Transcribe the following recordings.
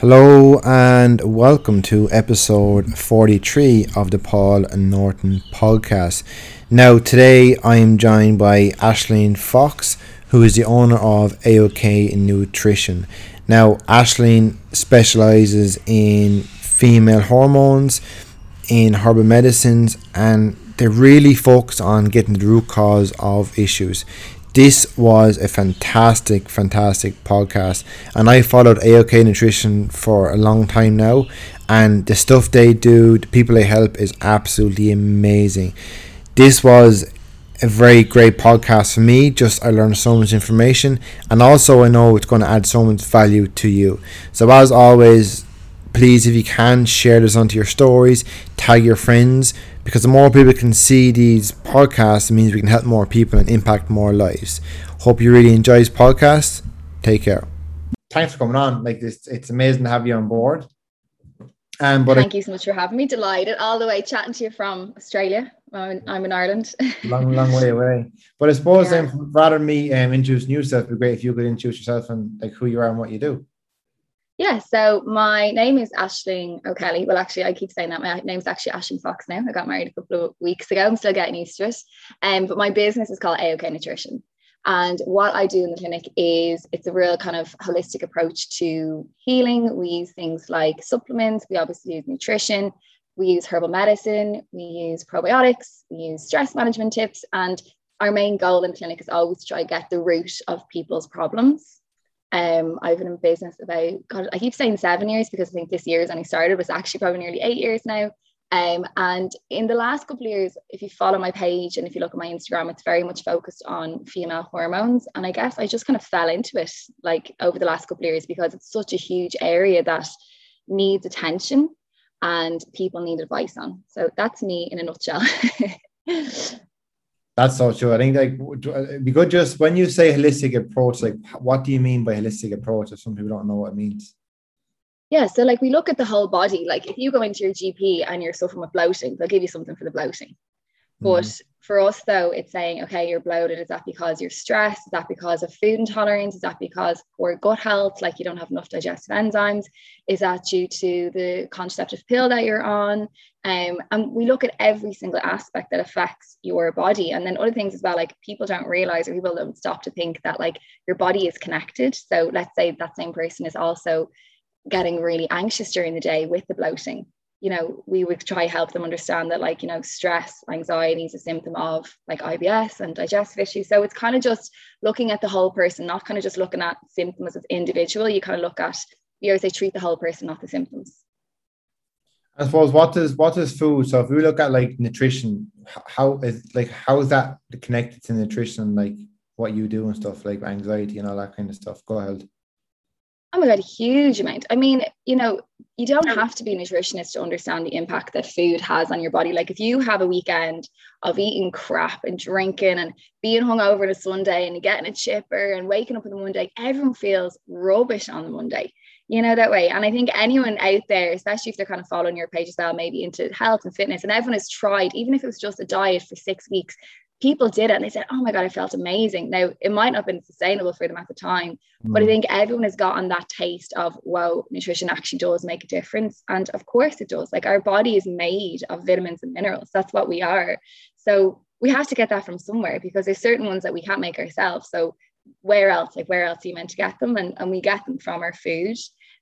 Hello and welcome to episode 43 of the Paul Norton podcast. Now, today I am joined by Aisling Fox, who is the owner of AOK Nutrition. Now, Aisling specializes in female hormones, in herbal medicines, and they're really focus on getting the root cause of issues. This was a fantastic, fantastic podcast, and I followed AOK Nutrition for a long time now. And the stuff they do, the people they help, is absolutely amazing. This was a very great podcast for me. Just I learned so much information, and also I know it's going to add so much value to you. So as always, please, if you can, share this onto your stories, tag your friends, because the more people can see these podcasts, it means we can help more people and impact more lives. Hope you really enjoy this podcast. Take care. Thanks for coming on. Like this, it's amazing to have you on board. Um, but thank I, you so much for having me. Delighted all the way chatting to you from Australia. I'm in, I'm in Ireland. long, long way away. But I suppose yeah. um, rather than me um, introducing yourself, it'd be great if you could introduce yourself and like who you are and what you do. Yeah, so my name is Aisling O'Kelly. Well, actually, I keep saying that my name's actually Aisling Fox now. I got married a couple of weeks ago. I'm still getting used to it. Um, but my business is called AOK Nutrition. And what I do in the clinic is it's a real kind of holistic approach to healing. We use things like supplements, we obviously use nutrition, we use herbal medicine, we use probiotics, we use stress management tips. And our main goal in clinic is always to try to get the root of people's problems. Um, I've been in business about God, I keep saying seven years because I think this year is only started, but it's actually probably nearly eight years now. Um, and in the last couple of years, if you follow my page and if you look at my Instagram, it's very much focused on female hormones. And I guess I just kind of fell into it like over the last couple of years because it's such a huge area that needs attention and people need advice on. So that's me in a nutshell. That's so true. I think like uh, be good just when you say holistic approach, like what do you mean by holistic approach? If some people don't know what it means. Yeah, so like we look at the whole body. Like if you go into your GP and you're suffering with bloating, they'll give you something for the bloating. But mm-hmm. For us, though, it's saying, okay, you're bloated. Is that because you're stressed? Is that because of food intolerance? Is that because poor gut health, like you don't have enough digestive enzymes? Is that due to the contraceptive pill that you're on? Um, and we look at every single aspect that affects your body. And then other things as well, like people don't realize or people don't stop to think that like your body is connected. So let's say that same person is also getting really anxious during the day with the bloating you know, we would try help them understand that like, you know, stress, anxiety is a symptom of like IBS and digestive issues. So it's kind of just looking at the whole person, not kind of just looking at symptoms as individual. You kind of look at, you always say treat the whole person, not the symptoms. I suppose what is what is food? So if we look at like nutrition, how is like how is that connected to nutrition, like what you do and stuff, like anxiety and all that kind of stuff? Go ahead. Oh my God, a huge amount. I mean, you know, you don't oh. have to be a nutritionist to understand the impact that food has on your body. Like if you have a weekend of eating crap and drinking and being hungover on a Sunday and getting a chipper and waking up on the Monday, everyone feels rubbish on the Monday, you know, that way. And I think anyone out there, especially if they're kind of following your page as well, maybe into health and fitness, and everyone has tried, even if it was just a diet for six weeks, people did it and they said, Oh my God, I felt amazing. Now, it might not have been sustainable for them at the time, mm. but I mm. think everyone has gotten that taste of, wow, nutrition actually does make a difference. And of course it does. Like our body is made of vitamins and minerals. That's what we are. So we have to get that from somewhere because there's certain ones that we can't make ourselves. So where else? Like where else are you meant to get them? And, and we get them from our food.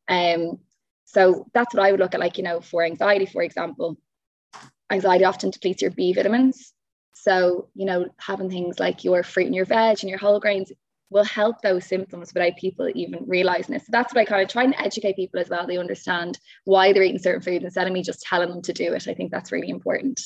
Um, so that's what I would look at, like, you know, for anxiety, for example. Anxiety often depletes your B vitamins. So, you know, having things like your fruit and your veg and your whole grains will help those symptoms without people even realizing it. So that's what I kind of try and educate people as well. They understand why they're eating certain foods instead of me just telling them to do it. I think that's really important.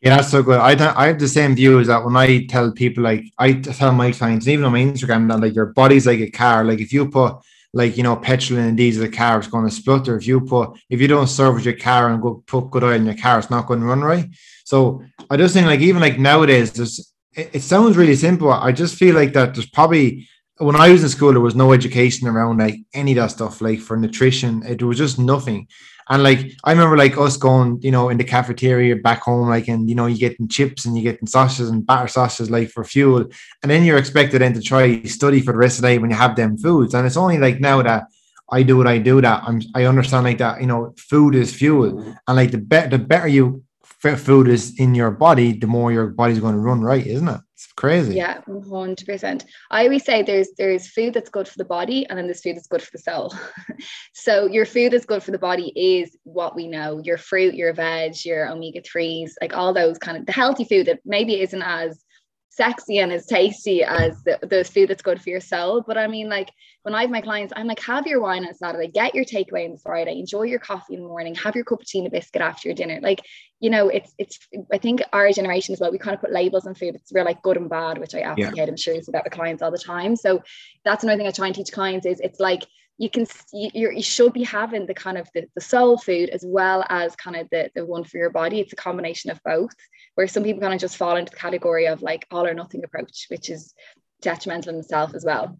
Yeah, that's so good. I I have the same view as that when I tell people like I tell my clients, even on my Instagram, that like your body's like a car. Like if you put like you know petrol and diesel car, it's going to splutter. If you put if you don't service your car and go put good oil in your car, it's not going to run right. So I just think like even like nowadays, there's it, it sounds really simple. I just feel like that there's probably when I was in school, there was no education around like any of that stuff, like for nutrition. It was just nothing. And like I remember like us going, you know, in the cafeteria back home, like and you know, you getting chips and you getting sausages and batter sausages like for fuel. And then you're expected then to try study for the rest of the day when you have them foods. And it's only like now that I do what I do that I'm I understand like that you know food is fuel and like the better the better you food is in your body the more your body's going to run right isn't it it's crazy. Yeah 100% I always say there's there's food that's good for the body and then there's food that's good for the soul. So your food that's good for the body is what we know your fruit your veg your omega-3s like all those kind of the healthy food that maybe isn't as sexy and as tasty as the, the food that's good for your soul. But I mean, like when I have my clients, I'm like, have your wine on Saturday, get your takeaway on Friday, enjoy your coffee in the morning, have your cappuccino biscuit after your dinner. Like, you know, it's it's I think our generation as well, we kind of put labels on food. It's real like good and bad, which I advocate. Yeah. I'm sure you see that with clients all the time. So that's another thing I try and teach clients is it's like you can you you should be having the kind of the, the soul food as well as kind of the, the one for your body. It's a combination of both where some people kind of just fall into the category of like all or nothing approach which is detrimental in itself as well.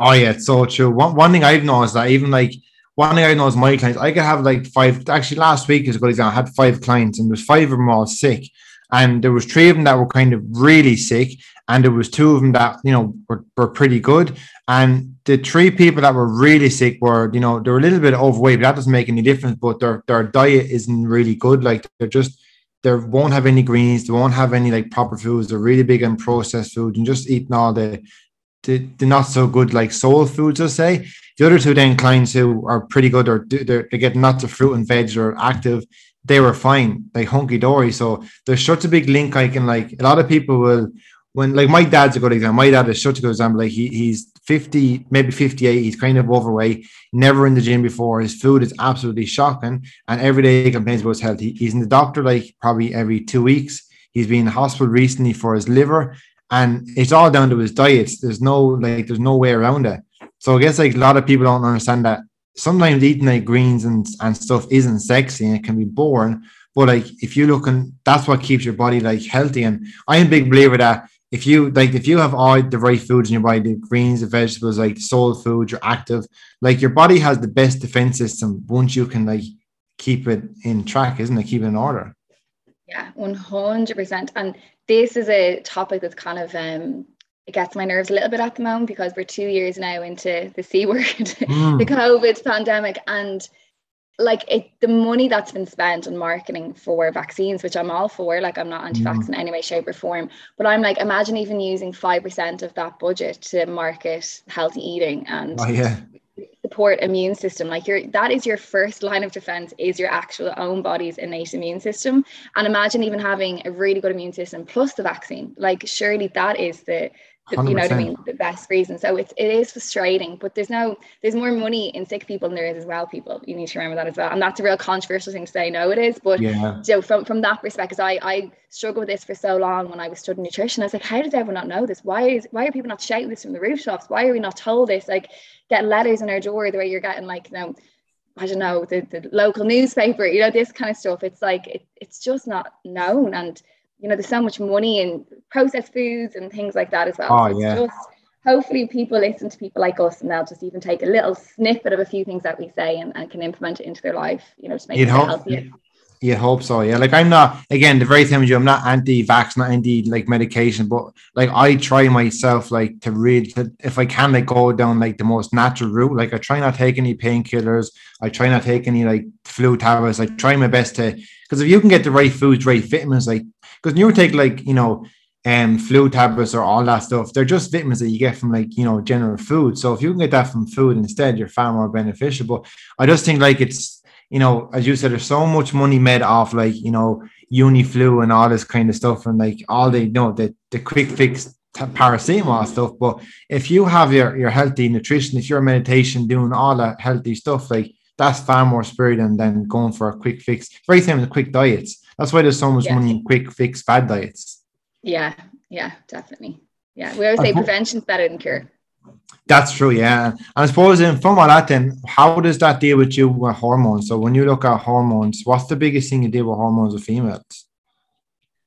Oh yeah it's so true. One, one thing i've noticed that even like one thing i know is my clients i could have like five actually last week is a good example i had five clients and there's five of them all sick and there was three of them that were kind of really sick and there was two of them that you know were, were pretty good. And the three people that were really sick were you know they're a little bit overweight but that doesn't make any difference but their their diet isn't really good. Like they're just they won't have any greens they won't have any like proper foods. They're really big on processed food and just eating all the the, not so good like soul foods i'll say. The other two then clients who are pretty good. Or they're, they're getting lots of fruit and veg or active they were fine like hunky dory so there's such a big link i can like a lot of people will when like my dad's a good example. My dad is such a good example. Like he, he's 50, maybe 58. He's kind of overweight, never in the gym before. His food is absolutely shocking. And every day he complains about his health. He, he's in the doctor like probably every two weeks. He's been in hospital recently for his liver. And it's all down to his diets. There's no like there's no way around it. So I guess like a lot of people don't understand that sometimes eating like greens and, and stuff isn't sexy and it can be boring. But like if you look and that's what keeps your body like healthy. And I am a big believer that if you like if you have all the right foods in your body, the greens, the vegetables, like soul food, you're active, like your body has the best defense system once you can like keep it in track, isn't it? Keep it in order. Yeah, 100%. And this is a topic that's kind of um it gets my nerves a little bit at the moment because we're two years now into the C word, mm. the COVID pandemic. And like it, the money that's been spent on marketing for vaccines, which I'm all for, like I'm not anti-vax mm. in any way, shape, or form. But I'm like, imagine even using five percent of that budget to market healthy eating and oh, yeah. support immune system. Like your that is your first line of defense is your actual own body's innate immune system. And imagine even having a really good immune system plus the vaccine. Like surely that is the you know what I mean, the best reason. So it's it is frustrating, but there's no there's more money in sick people than there is as well people. You need to remember that as well. And that's a real controversial thing to say. No, it is. But yeah. so from from that perspective, I I struggled with this for so long when I was studying nutrition. I was like, how does everyone not know this? Why is why are people not shouting this from the rooftops? Why are we not told this? Like get letters in our door the way you're getting like, you know, I don't know, the, the local newspaper, you know, this kind of stuff. It's like it, it's just not known. And you know, there's so much money in processed foods and things like that as well. Oh, so yeah. Just, hopefully people listen to people like us and they'll just even take a little snippet of a few things that we say and, and can implement it into their life, you know, to make You'd it hope, healthier. You hope so, yeah. Like I'm not again the very same as you. I'm not anti-vax, not anti like medication, but like I try myself like to read to, if I can like go down like the most natural route. Like I try not take any painkillers. I try not take any like flu tablets. I try my best to because if you can get the right foods, right vitamins, like because you take like you know um flu tablets or all that stuff they're just vitamins that you get from like you know general food. So if you can get that from food instead you're far more beneficial. But i just think like it's you know as you said there's so much money made off like you know uniflu and all this kind of stuff and like all the you know the, the quick fix paracetamol stuff. But if you have your your healthy nutrition if you're meditation doing all that healthy stuff like that's far more spirit than, than going for a quick fix very same as quick diets that's why there's so much money in quick fix fad diets. Yeah, yeah, definitely. Yeah, we always say prevention's better than cure. That's true, yeah. And I suppose in from all that, then how does that deal with you with hormones? So when you look at hormones, what's the biggest thing you deal with hormones of females?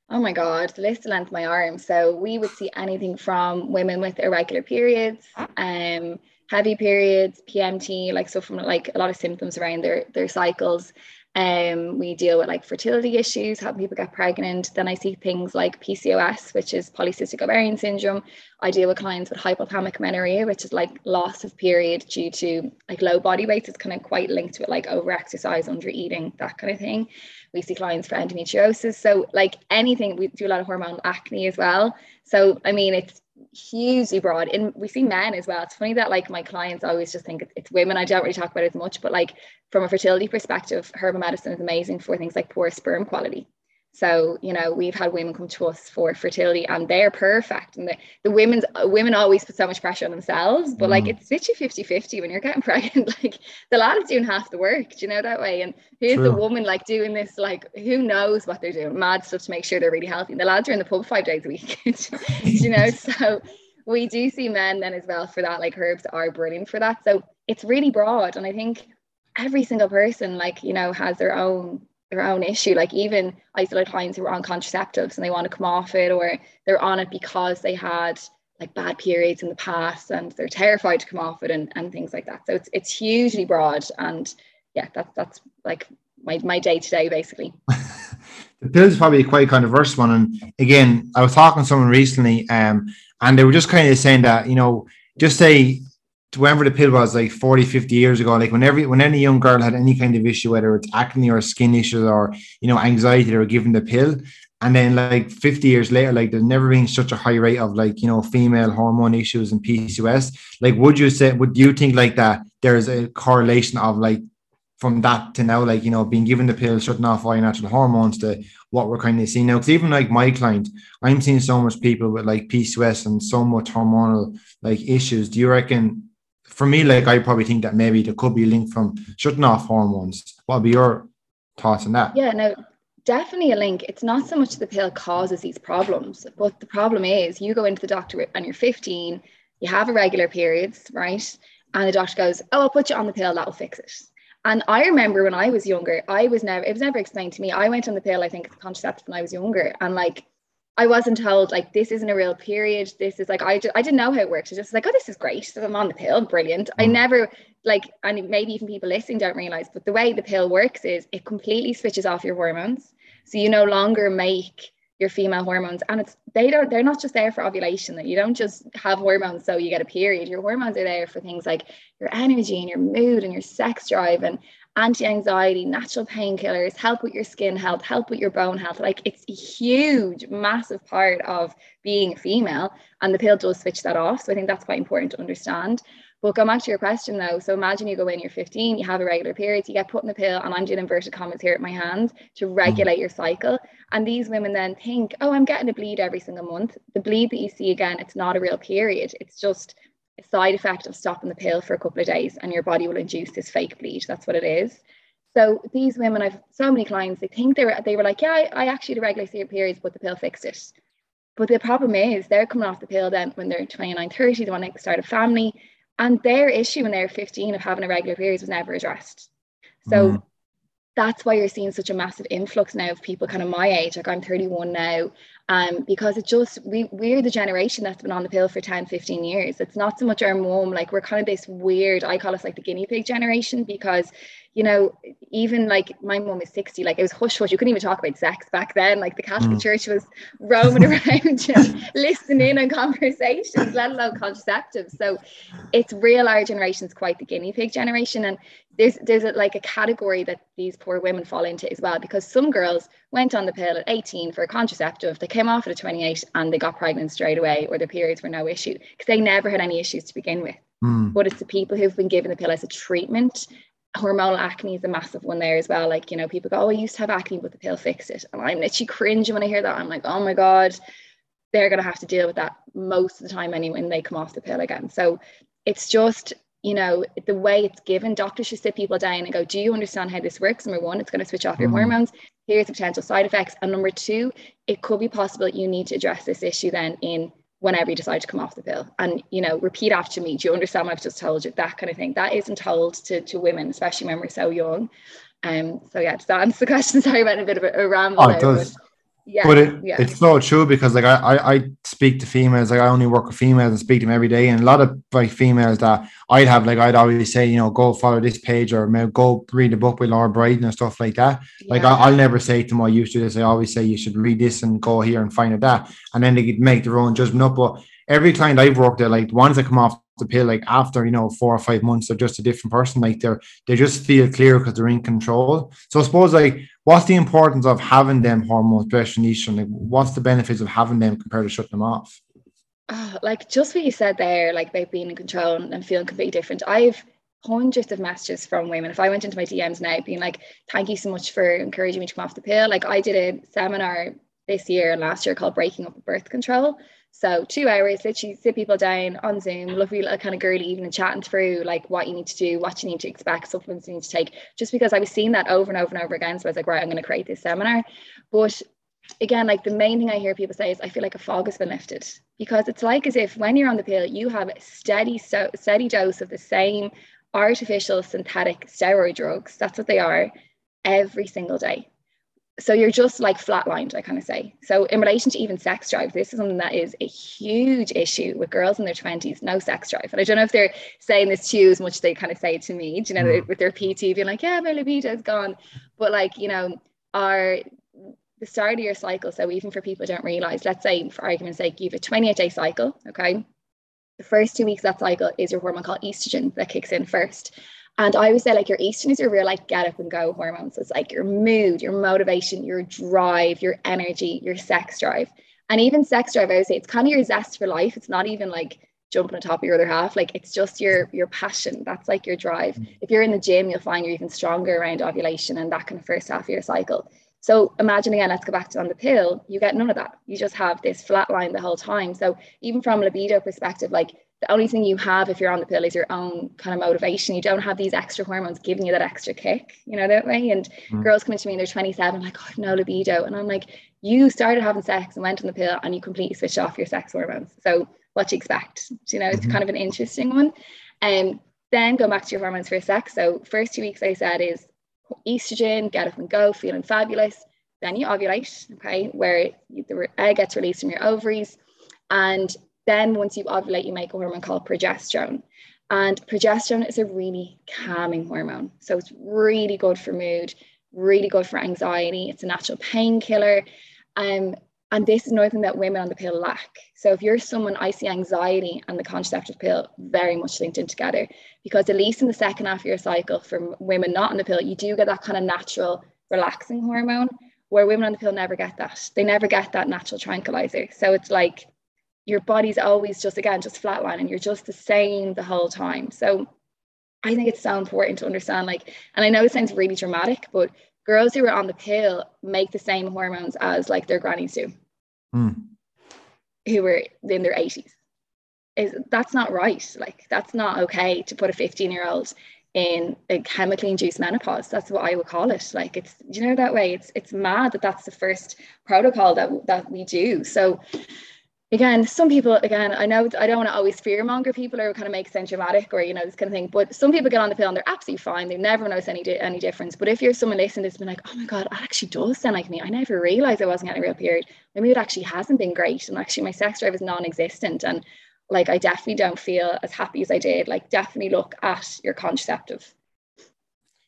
Oh my God, the list length my arm. So we would see anything from women with irregular periods, um, heavy periods, PMT, like so from like a lot of symptoms around their their cycles, Um, we deal with like fertility issues, helping people get pregnant. Then I see things like PCOS, which is polycystic ovarian syndrome. I deal with clients with hypothalamic amenorrhea, which is like loss of period due to like low body weight. It's kind of quite linked with like over exercise, under eating, that kind of thing. We see clients for endometriosis. So like anything, we do a lot of hormonal acne as well. So I mean, it's hugely broad and we see men as well. It's funny that like my clients always just think it's women. I don't really talk about it as much but like from a fertility perspective herbal medicine is amazing for things like poor sperm quality so, you know, we've had women come to us for fertility and they're perfect. And the, the women's women always put so much pressure on themselves, but mm. like it's literally 50 50 when you're getting pregnant. Like the lad is doing half the work, do you know that way? And here's True. the woman like doing this, like who knows what they're doing, mad stuff to make sure they're really healthy. And the lads are in the pub five days a week, you know. So we do see men then as well for that, like herbs are brilliant for that. So it's really broad. And I think every single person, like, you know, has their own their own issue. Like even I still clients who are on contraceptives and they want to come off it, or they're on it because they had like bad periods in the past and they're terrified to come off it and, and things like that. So it's it's hugely broad and yeah, that's that's like my my day to day basically. the pill is probably quite a controversial one. And again, I was talking to someone recently, um, and they were just kind of saying that, you know, just say whenever the pill was like 40 50 years ago like whenever when any young girl had any kind of issue whether it's acne or skin issues or you know anxiety they were given the pill. And then like 50 years later like there's never been such a high rate of like you know female hormone issues and pcos like would you say would you think like that there's a correlation of like from that to now like you know being given the pill shutting off all your natural hormones to what we're kind of seeing now? Because even like my client i'm seeing so much people with like pcos and so much hormonal like issues. Do you reckon for me, like I probably think that maybe there could be a link from shutting off hormones. What would be your thoughts on that? Yeah, no, definitely a link. It's not so much the pill causes these problems, but the problem is you go into the doctor and you're 15, you have irregular periods, right? And the doctor goes, Oh, I'll put you on the pill, that'll fix it. And I remember when I was younger, I was never, it was never explained to me. I went on the pill, I think, the contraceptive when I was younger. And like, I wasn't told like this isn't a real period. This is like I just, I didn't know how it worked. I just like oh this is great. So I'm on the pill, brilliant. Mm. I never like and maybe even people listening don't realize, but the way the pill works is it completely switches off your hormones. So you no longer make your female hormones and it's they don't they're not just there for ovulation that you don't just have hormones so you get a period your hormones are there for things like your energy and your mood and your sex drive and anti-anxiety, natural painkillers, help with your skin health, help with your bone health. Like it's a huge, massive part of being a female. And the pill does switch that off. So I think that's quite important to understand. But go back to your question though. So imagine you go in, you're 15, you have a irregular periods, you get put in the pill, and I'm doing inverted commas here at my hand to mm-hmm. regulate your cycle. And these women then think, oh, I'm getting a bleed every single month. The bleed that you see again, it's not a real period. It's just a side effect of stopping the pill for a couple of days and your body will induce this fake bleed. That's what it is. So these women, I've so many clients, they think they were they were like, yeah, I, I actually had regular periods, but the pill fixed it. But the problem is they're coming off the pill then when they're 29, 30, they want to start a family. And their issue when they're 15 of having a regular periods was never addressed. So mm. that's why you're seeing such a massive influx now of people kind of my age, like I'm 31 now, um, because it just we we're the generation that's been on the pill for 10 15 years it's not so much our mom like we're kind of this weird i call us like the guinea pig generation because you know, even like my mom is 60, like it was hush hush. You couldn't even talk about sex back then. Like the Catholic mm. Church was roaming around, you know, listening in on conversations, let alone contraceptives. So it's real our generation is quite the guinea pig generation. And there's there's a, like a category that these poor women fall into as well, because some girls went on the pill at 18 for a contraceptive, they came off at a 28 and they got pregnant straight away, or their periods were no issue because they never had any issues to begin with. Mm. But it's the people who've been given the pill as a treatment hormonal acne is a massive one there as well. Like, you know, people go, Oh, I used to have acne, but the pill fixed it. And I'm literally cringing when I hear that. I'm like, oh my God, they're gonna have to deal with that most of the time anyway when they come off the pill again. So it's just, you know, the way it's given, doctors should sit people down and go, Do you understand how this works? Number one, it's going to switch off your mm. hormones. Here's the potential side effects. And number two, it could be possible you need to address this issue then in whenever you decide to come off the pill. And you know repeat after me. Do you understand what i've just told you? That kind of thing. That isn't told to, to women especially when we're so young. Um so yeah does that answer the question? Sorry about a bit of a, ramble oh, it does yeah, but it, yeah. it's so true because like I, I I speak to females like I only work with females and speak to them every day and a lot of like females that I'd have like I'd always say you know go follow this page or go read a book with Laura Briden and stuff like that like Yeah. I, I'll never say to them I used to this I always say you should read this and go here and find out that and then they could make their own judgment up but every client I've worked at like the ones that come off the pill like after you know four or five months they're just a different person like they're they just feel clear because they're in control so I suppose like what's the importance of having them hormones, estrogen, estrogen? Like, what's the benefits of having them compared to shutting them off? Oh, like just what you said there, like about being in control and, and feeling completely different. I've hundreds of messages from women. If I went into my DMs now, being like, "Thank you so much for encouraging me to come off the pill." Like I did a seminar this year and last year called "Breaking Up Birth Control." So two hours, literally sit people down on Zoom, lovely little kind of girly evening, chatting through like what you need to do, what you need to expect, supplements you need to take. Just because I was seeing that over and over and over again, so I was like, right, I'm going to create this seminar. But again, like the main thing I hear people say is I feel like a fog has been lifted because it's like as if when you're on the pill, you have a steady, so steady dose of the same artificial synthetic steroid drugs. That's what they are every single day. So you're just like flatlined, I kind of say. So in relation to even sex drive, this is something that is a huge issue with girls in their 20s, no sex drive. And I don't know if they're saying this to you as much as they kind of say it to me, do you know, Mm. with their PT being like, yeah, my libido's gone. But like, you know, our the start of your cycle. So even for people who don't realize, let's say for argument's sake, you have a 28 day cycle. Okay. The first two weeks of that cycle is your hormone called estrogen that kicks in first. And I would say like your estrogen is your real like get up and go hormones. It's like your mood, your motivation, your drive, your energy, your sex drive. And even sex drive, I would say it's kind of your zest for life. It's not even like jumping on top of your other half. Like it's just your your passion. That's like your drive. Mm. If you're in the gym, you'll find you're even stronger around ovulation and that kind of first half of your cycle. So imagine again, let's go back to on the pill, you get none of that. You just have this flat line the whole time. So even from a libido perspective, like the only thing you have if you're on the pill is your own kind of motivation. You don't have these extra hormones giving you that extra kick, you know, that way. And Mm. girls come into me and they're 27, like, oh, I've no libido. And I'm like, you started having sex and went on the pill and you completely switched off your sex hormones. So what do you expect? You know, it's Mhm. kind of an interesting one. And um, then go back to your hormones for sex. So first two weeks I said is estrogen, get up and go, feeling fabulous. Then you ovulate, okay, where the egg gets released from your ovaries. And then once you ovulate, you make a hormone called progesterone. And progesterone is a really calming hormone. So it's really good for mood, really good for anxiety. It's a natural painkiller. Um, and this is another thing that women on the pill lack. So if you're someone, I see anxiety and the contraceptive pill very much linked in together because at least in the second half of your cycle for women not on the pill, you do get that kind of natural relaxing hormone where women on the pill never get that. They never get that natural tranquilizer. So it's like your body's always just again just flatline and you're just the same the whole time. So I think it's so important to understand like, and I know it sounds really dramatic, but girls who are on the pill make the same hormones as like their grannies do, Hmm. who were in their 80s. Is that's not right. Like that's not okay to put a 15 year old in a chemically induced menopause. That's what I would call it. Like it's you know that way. It's it's mad that that's the first protocol that that we do. So again, some people, again, I know I don't want to always fear monger people or kind of make it sound dramatic or, you know, this kind of thing, but some people get on the pill and they're absolutely fine. They never notice any, any difference. But if you're someone listening that's been like, oh my God, that actually does sound like me. I never realized I wasn't getting a real period. My mood actually hasn't been great. And actually my sex drive is non-existent. And like, I definitely don't feel as happy as I did. Like, definitely look at your contraceptive.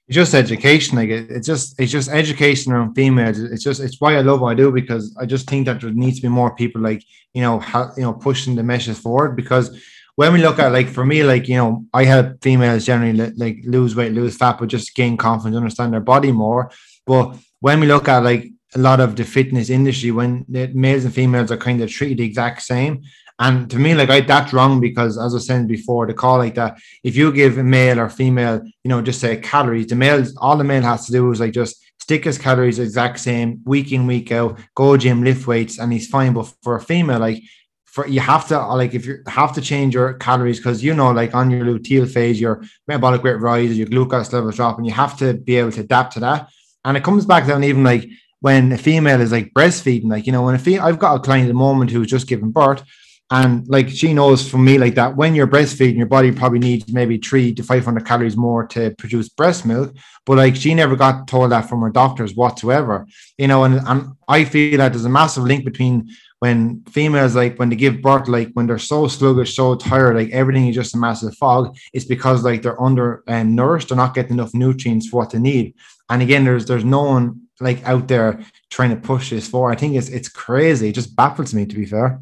It's just education. Like it, it's just it's just education around females. It's just it's why I love what I do because I just think that there needs to be more people like you know how you know pushing the message forward because when we look at like for me like you know I help females generally like lose weight, lose fat, but just gain confidence, understand their body more. But when we look at like a lot of the fitness industry, when the males and females are kind of treated the exact same, and to me, like I that's wrong because as I was saying before, the call like that, if you give a male or female, you know, just say calories, the male, all the male has to do is like just stick his calories exact same week in, week out, go gym, lift weights, and he's fine. But for a female, like for you have to like if you have to change your calories because you know, like on your luteal phase, your metabolic rate rises, your glucose levels drop, and you have to be able to adapt to that. And it comes back down even like when a female is like breastfeeding, like you know, when a female, I've got a client at the moment who's just given birth And like she knows from me, like that when you're breastfeeding, your body probably needs maybe three to 500 calories more to produce breast milk. But like she never got told that from her doctors whatsoever, you know. And, and I feel that there's a massive link between when females, like when they give birth, like when they're so sluggish, so tired, like everything is just a massive fog, it's because like they're under um, nourished, they're not getting enough nutrients for what they need. And again, there's there's no one like out there trying to push this for. I think it's it's crazy. It just baffles me to be fair.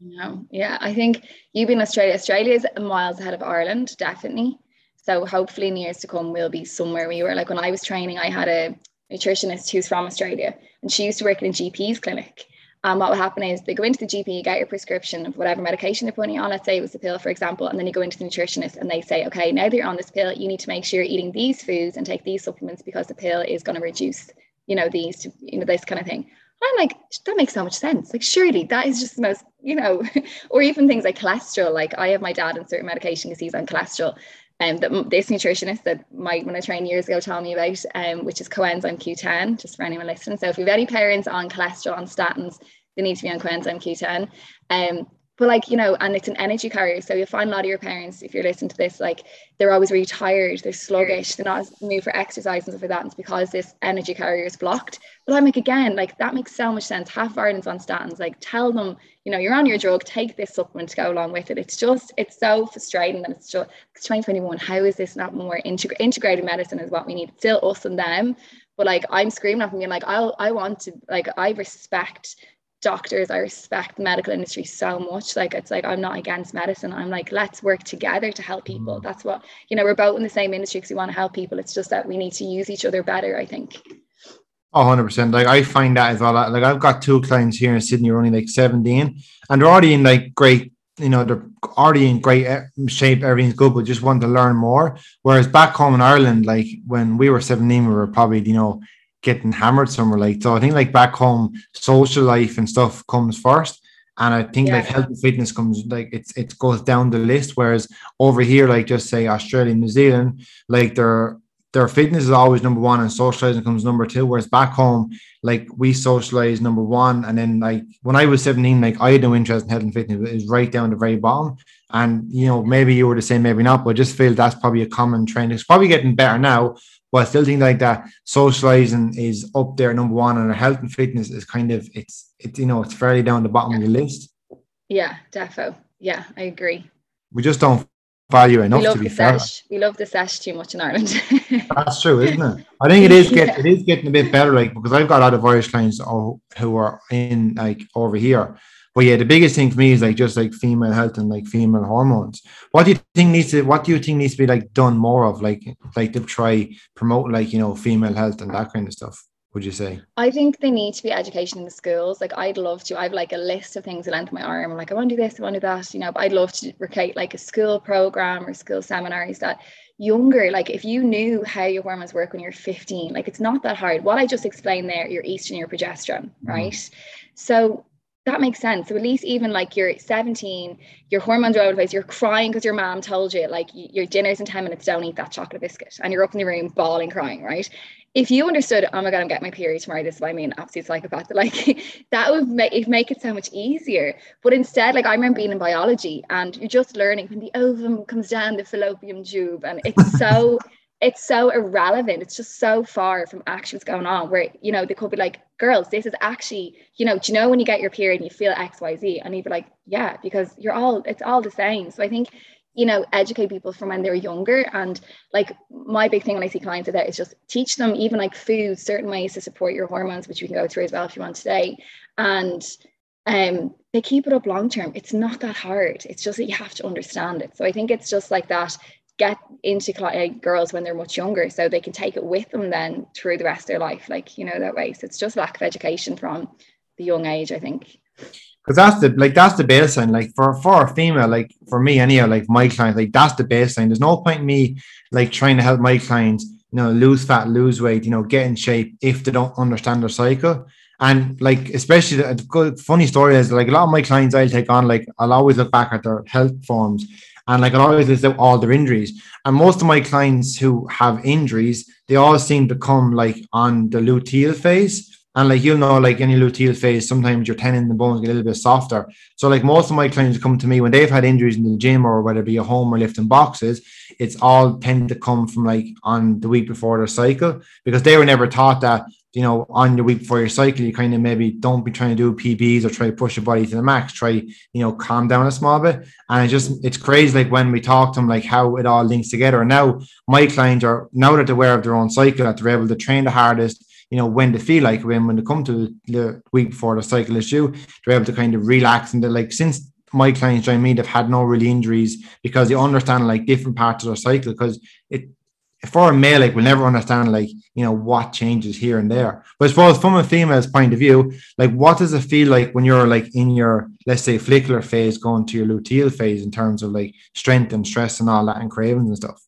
No, yeah, I think you being Australia, Australia is miles ahead of Ireland, definitely. So hopefully in years to come we'll be somewhere we were. Like when I was training, I had a nutritionist who's from Australia and she used to work in a GP's clinic. And um, what would happen is they go into the GP, you get your prescription of whatever medication they're putting on. Let's say it was a pill, for example, and then you go into the nutritionist and they say, okay, now that you're on this pill, you need to make sure you're eating these foods and take these supplements because the pill is going to reduce, you know, these, you know, this kind of thing. I'm like, that makes so much sense. Like, surely that is just the most, you know, or even things like cholesterol. Like, I have my dad on certain medication because he's on cholesterol. And um, that this nutritionist that my when I trained years ago told me about, um, which is coenzyme Q10, just for anyone listening. So if you have any parents on cholesterol on statins, they need to be on coenzyme Q10. Um, but like you know and it's an energy carrier. So you'll find a lot of your parents if you're listening to this like they're always really tired they're sluggish they're not move for exercise and stuff like that. And it's because this energy carrier is blocked. But i'm like again like that makes so much sense. Half of ireland's on statins. Like tell them you know you're on your drug take this supplement to go along with it. It's just it's so frustrating that it's just it's 2021 how is this not more integ- integrated medicine is what we need? Still us and them. But like i'm screaming at them being like I'll i want to like i respect doctors i respect the medical industry so much like it's like i'm not against medicine i'm like let's work together to help people mm. that's what you know we're both in the same industry because we want to help people it's just that we need to use each other better i think Oh, 100%. Like, I find that as well. Like, I've got two clients here in Sydney, who are only like 17, and they're already in like great, you know, they're already in great eh, shape. Everything's good, but just want to learn more. Whereas back home in Ireland, like when we were 17, we were probably, you know, getting hammered somewhere like so I think like back home social life and stuff comes first. And I think yeah. like health and fitness comes like it's it goes down the list. Whereas over here like just say Australia New Zealand like their their fitness is always number one and socializing comes number two. Whereas back home like we socialize number one. And then like when I was 17 like I had no interest in health and fitness. It was right down the very bottom. And you know maybe you were the same maybe not but I just feel that's probably a common trend. It's probably getting better now I still think like that socializing is up there number one, and health and fitness is kind of it's it's you know it's fairly down the bottom yeah. of the list. Yeah, defo. Yeah, I agree. We just don't value enough to be fair. Sesh. We love the sesh too much in Ireland. That's true, isn't it? I think it is get yeah. it is getting a bit better, like because I've got a lot of Irish clients who are in like over here but yeah, the biggest thing for me is like just like female health and like female hormones. What do you think needs to what do you think needs to be like done more of like like to try promote like you know female health and that kind of stuff? Would you say? I think they need to be education in the schools. Like I'd love to. I've like a list of things the length of my arm. I'm like, I want to do this, I want to do that, you know, but I'd love to create like a school program or school seminars that younger, like if you knew how your hormones work when you're 15, like it's not that hard. What I just explained there, your estrogen, and your progesterone, mm-hmm. right? So that makes sense. So at least even like you're 17, your hormones are over the place, you're crying because your mom told you like your dinner's in 10 minutes, don't eat that chocolate biscuit. And you're up in the room bawling, crying, right? If you understood, oh my God, I'm getting my period tomorrow, this is why I mean absolute psychopath, like that would make it make it so much easier. But instead, like I remember being in biology and you're just learning when the ovum comes down the fallopian tube and it's so it's so irrelevant. It's just so far from actually what's going on. Where you know they could be like, "Girls, this is actually, you know, do you know when you get your period and you feel X, Y, Z?" And you'd be like, "Yeah," because you're all, it's all the same. So I think, you know, educate people from when they're younger. And like my big thing when I see clients that is just teach them even like food, certain ways to support your hormones, which we can go through as well if you want today. And um, they keep it up long term. It's not that hard. It's just that you have to understand it. So I think it's just like that get into girls when they're much younger so they can take it with them then through the rest of their life like you know that way. So it's just lack of education from the young age i think. Because that's the like that's the baseline like for for a female like for me anyhow like my clients like that's the baseline. There's no point in me like trying to help my clients you know lose fat lose weight you know get in shape if they don't understand their cycle. And like especially the good funny story is like a lot of my clients I'll take on like I'll always look back at their health forms and like I always list out all their injuries. And most of my clients who have injuries, they all seem to come like on the luteal phase. And like you'll know, like any luteal phase, sometimes your tendon and the bones get a little bit softer. So like most of my clients come to me when they've had injuries in the gym or whether it be a home or lifting boxes, it's all tend to come from like on the week before their cycle because they were never taught that you know, on your week before your cycle, you kind of maybe don't be trying to do PBs or try to push your body to the max. Try, you know, calm down a small bit. And it just it's crazy like when we talk to them, like how it all links together. And now my clients are now that they're aware of their own cycle, that they're able to train the hardest, you know, when they feel like when when they come to the week before the cycle is due, they're able to kind of relax and they're like since my clients join me, they've had no really injuries because they understand like different parts of their cycle because it for a male, like we'll never understand like you know what changes here and there. But as far as from a female's point of view, like what does it feel like when you're like in your let's say follicular phase going to your luteal phase in terms of like strength and stress and all that and cravings and stuff?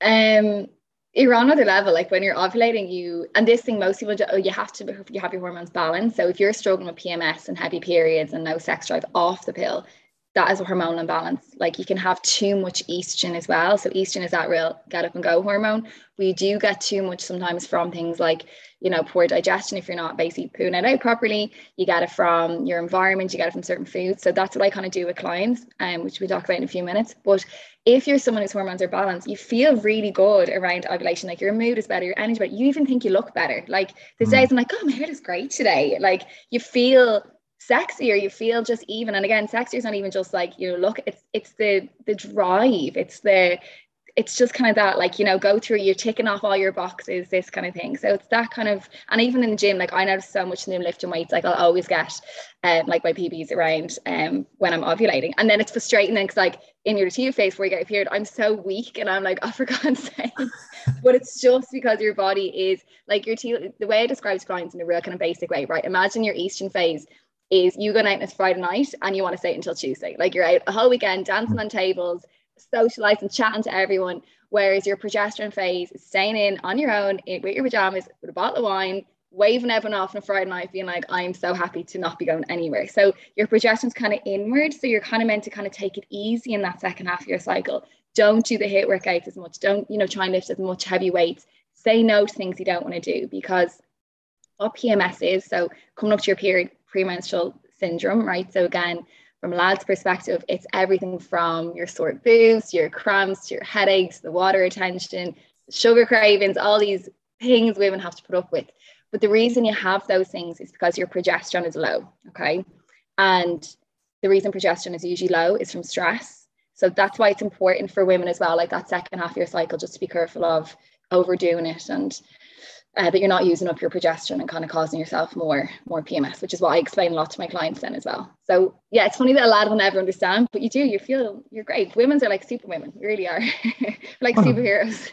Um you're on another level like when you're ovulating you and this thing most people do oh, you have to you have your hormones balanced so if you're struggling with pms and heavy periods and no sex drive off the pill that is a hormonal imbalance. Like you can have too much estrogen as well. So estrogen is that real get up and go hormone. We do get too much sometimes from things like, you know, poor digestion if you're not basically pooing it out properly. You get it from your environment, you get it from certain foods. So that's what I kind of do with clients, um, which we'll talk about in a few minutes. But if you're someone whose hormones are balanced, you feel really good around ovulation. Like your mood is better, your energy better. You even think you look better. Like there's mm. days I'm like, oh, my hair is great today. Like you feel sexier you feel just even and again sexier is not even just like you know look it's it's the the drive it's the it's just kind of that like you know go through you're ticking off all your boxes this kind of thing. So it's that kind of and even in the gym like i notice so much in the lifting weights like i'll always get um like my pbs around um when i'm ovulating. And then it's frustrating then because like in your luteal phase where you get a period i'm so weak and i'm like oh for god's sake. But it's just because your body is like your te- the way i describe clients in a real kind of basic way right? Imagine your estrogen phase is you go out a Friday night and you want to stay until Tuesday. Like you're out a whole weekend dancing on tables, socializing, chatting to everyone. Whereas your progesterone phase is staying in on your own with your pajamas with a bottle of wine, waving everyone off on a Friday night, being like, I'm so happy to not be going anywhere. So your progesterone's kind of inward. So you're kind of meant to kind of take it easy in that second half of your cycle. Don't do the HIIT workouts as much. Don't, you know, try and lift as much heavy weights. Say no to things you don't want to do because what PMS is, so coming up to your period, premenstrual syndrome, right? So again, from a lad's perspective, it's everything from your sore boobs, your cramps, your headaches, the water retention, sugar cravings, all these things women have to put up with. But the reason you have those things is because your progesterone is low, okay? And the reason progesterone is usually low is from stress. So that's why it's important for women as well, like that second half of your cycle, just to be careful of overdoing it and uh, that you're not using up your progesterone and kind of causing yourself more more PMS, which is what I explain a lot to my clients then as well. So yeah, it's funny that a lad will never understand, but you do. You feel you're great. Women's are like super women, you really are, like superheroes.